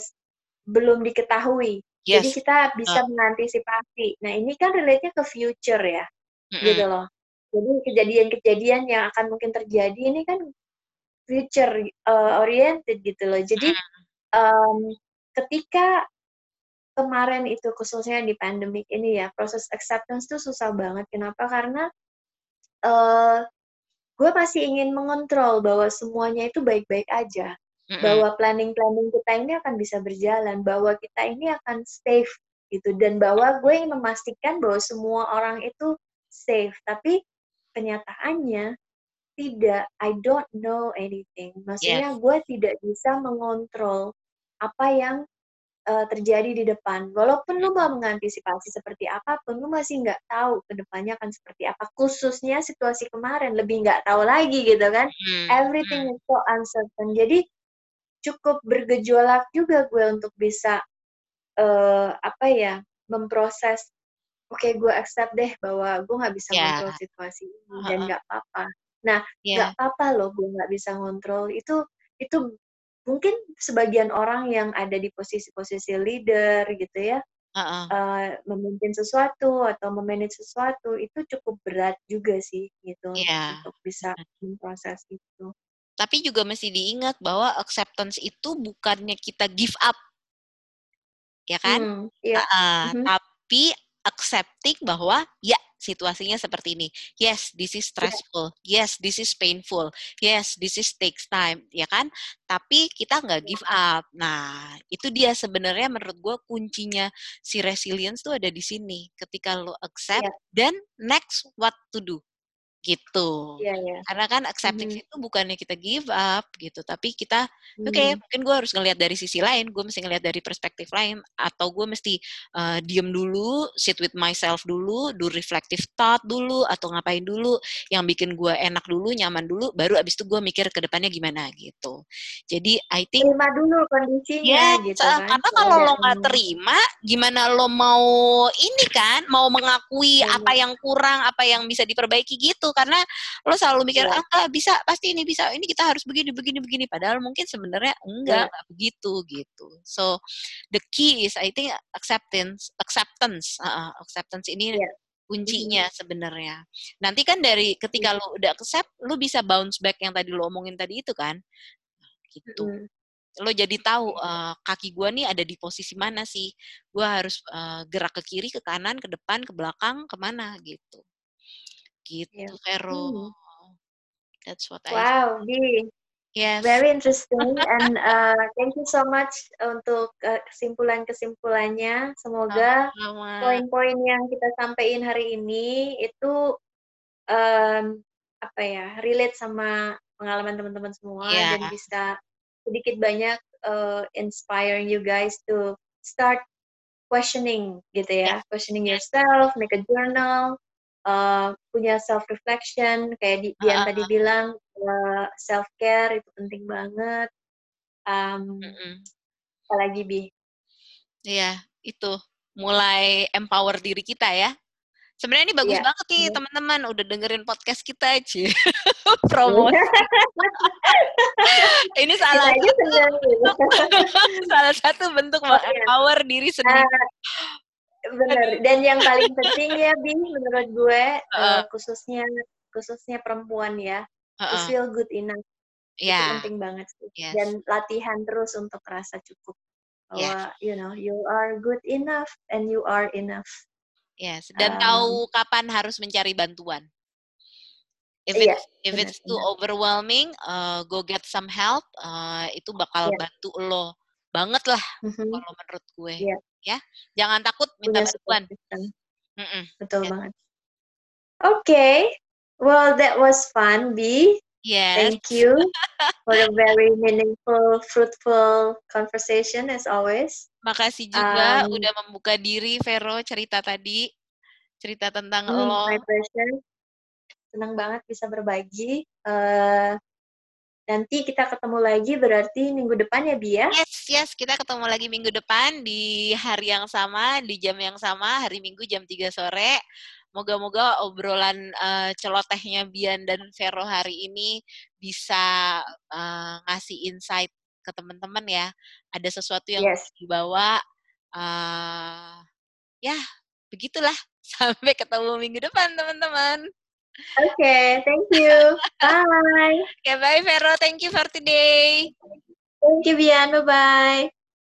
[SPEAKER 2] belum diketahui. Yes. Jadi kita bisa uh. mengantisipasi. Nah, ini kan relate-nya ke future ya, mm-hmm. gitu loh. Jadi kejadian-kejadian yang akan mungkin terjadi ini kan future uh, oriented gitu loh. Jadi mm um, ketika kemarin itu khususnya di pandemik ini ya proses acceptance tuh susah banget. Kenapa? Karena uh, gue masih ingin mengontrol bahwa semuanya itu baik-baik aja. Mm-hmm. bahwa planning-planning kita ini akan bisa berjalan bahwa kita ini akan safe gitu dan bahwa gue ingin memastikan bahwa semua orang itu safe. Tapi kenyataannya tidak I don't know anything maksudnya yes. gue tidak bisa mengontrol apa yang uh, terjadi di depan. Walaupun lu mau mengantisipasi seperti apa pun, lu masih nggak tahu ke depannya akan seperti apa. Khususnya situasi kemarin, lebih nggak tahu lagi gitu kan. Hmm. Everything hmm. is so uncertain. Jadi cukup bergejolak juga gue untuk bisa uh, apa ya memproses. Oke, okay, gue accept deh bahwa gue nggak bisa yeah. kontrol situasi ini uh -huh. dan nggak apa-apa. Nah, nggak yeah. apa-apa loh, gue nggak bisa ngontrol. Itu itu mungkin sebagian orang yang ada di posisi-posisi leader gitu ya uh-uh. uh, memimpin sesuatu atau memanage sesuatu itu cukup berat juga sih gitu yeah. untuk bisa memproses itu.
[SPEAKER 1] Tapi juga mesti diingat bahwa acceptance itu bukannya kita give up, ya kan? Hmm, yeah. uh, mm-hmm. Tapi accepting bahwa ya situasinya seperti ini. Yes, this is stressful. Yes, this is painful. Yes, this is takes time, ya kan? Tapi kita nggak give up. Nah, itu dia sebenarnya menurut gue kuncinya si resilience tuh ada di sini. Ketika lo accept, yeah. then next what to do gitu. Yeah, yeah. Karena kan accepting mm -hmm. itu bukannya kita give up gitu, tapi kita mm -hmm. oke okay, mungkin gue harus ngelihat dari sisi lain, gue mesti ngelihat dari perspektif lain, atau gue mesti uh, diem dulu, sit with myself dulu, do reflective thought dulu, atau ngapain dulu yang bikin gue enak dulu, nyaman dulu, baru abis itu gue mikir ke depannya gimana gitu. Jadi I think
[SPEAKER 2] terima dulu kondisinya yeah, gitu kan.
[SPEAKER 1] Karena kalau lo nggak terima, gimana lo mau ini kan, mau mengakui hmm. apa yang kurang, apa yang bisa diperbaiki gitu karena lo selalu mikir yeah. ah bisa pasti ini bisa ini kita harus begini begini begini padahal mungkin sebenarnya enggak yeah. begitu gitu so the key is I think acceptance acceptance uh, acceptance ini yeah kuncinya sebenarnya. Nanti kan dari ketika yeah. lo udah accept, lo bisa bounce back yang tadi lo omongin tadi itu kan, gitu. Mm. Lo jadi tahu uh, kaki gue nih ada di posisi mana sih? Gue harus uh, gerak ke kiri, ke kanan, ke depan, ke belakang, ke mana gitu. Gitu, yeah. Vero. Hmm. That's what
[SPEAKER 2] wow, I Wow, Di. Yes. Very interesting and uh, thank you so much untuk uh, kesimpulan-kesimpulannya. Semoga poin-poin yang kita sampaikan hari ini itu um, apa ya relate sama pengalaman teman-teman semua yeah. dan bisa sedikit banyak uh, inspire you guys to start questioning gitu ya, yeah. questioning yourself, make a journal, uh, punya self reflection kayak di, Dian uh, tadi bilang uh, self care itu penting banget um, mm -mm. apalagi bi
[SPEAKER 1] Iya, itu mulai empower diri kita ya. Sebenarnya ini bagus yeah. banget nih yeah. teman-teman udah dengerin podcast kita aja. Promosi. ini salah satu bentuk, salah satu bentuk oh, empower yeah. diri sendiri.
[SPEAKER 2] Benar. Dan yang paling penting ya, Bi, menurut gue uh, uh, khususnya khususnya perempuan ya, uh, uh. feel good enough. Yeah. Itu penting banget sih. Yes. Dan latihan terus untuk rasa cukup. Bahwa yeah. you know, you are good enough and you are enough.
[SPEAKER 1] Yes, dan um, tahu kapan harus mencari bantuan. If yeah, it's, if benar, it's too overwhelming, uh, go get some help. Uh, itu bakal yeah. bantu lo banget lah mm-hmm. kalau menurut gue. Yeah. Ya, jangan takut minta Punya bantuan.
[SPEAKER 2] Mm -mm. Betul yeah. banget. Oke, okay. well that was fun, B.
[SPEAKER 1] Yes.
[SPEAKER 2] Thank you for a very meaningful, fruitful conversation as always.
[SPEAKER 1] Makasih juga um, udah membuka diri Vero cerita tadi, cerita tentang hmm, lo.
[SPEAKER 2] My pleasure. Senang banget bisa berbagi. Uh, nanti kita ketemu lagi berarti minggu depan ya Bi ya?
[SPEAKER 1] Yes, yes, kita ketemu lagi minggu depan di hari yang sama, di jam yang sama, hari Minggu jam 3 sore. Moga-moga obrolan uh, celotehnya Bian dan Vero hari ini bisa uh, ngasih insight ke teman-teman ya. Ada sesuatu yang yes. dibawa. Uh, ya, begitulah. Sampai ketemu minggu depan, teman-teman.
[SPEAKER 2] Oke, okay, thank you. Bye.
[SPEAKER 1] Oke, okay, bye Vero. Thank you for today.
[SPEAKER 2] Thank you, Bian. Bye-bye.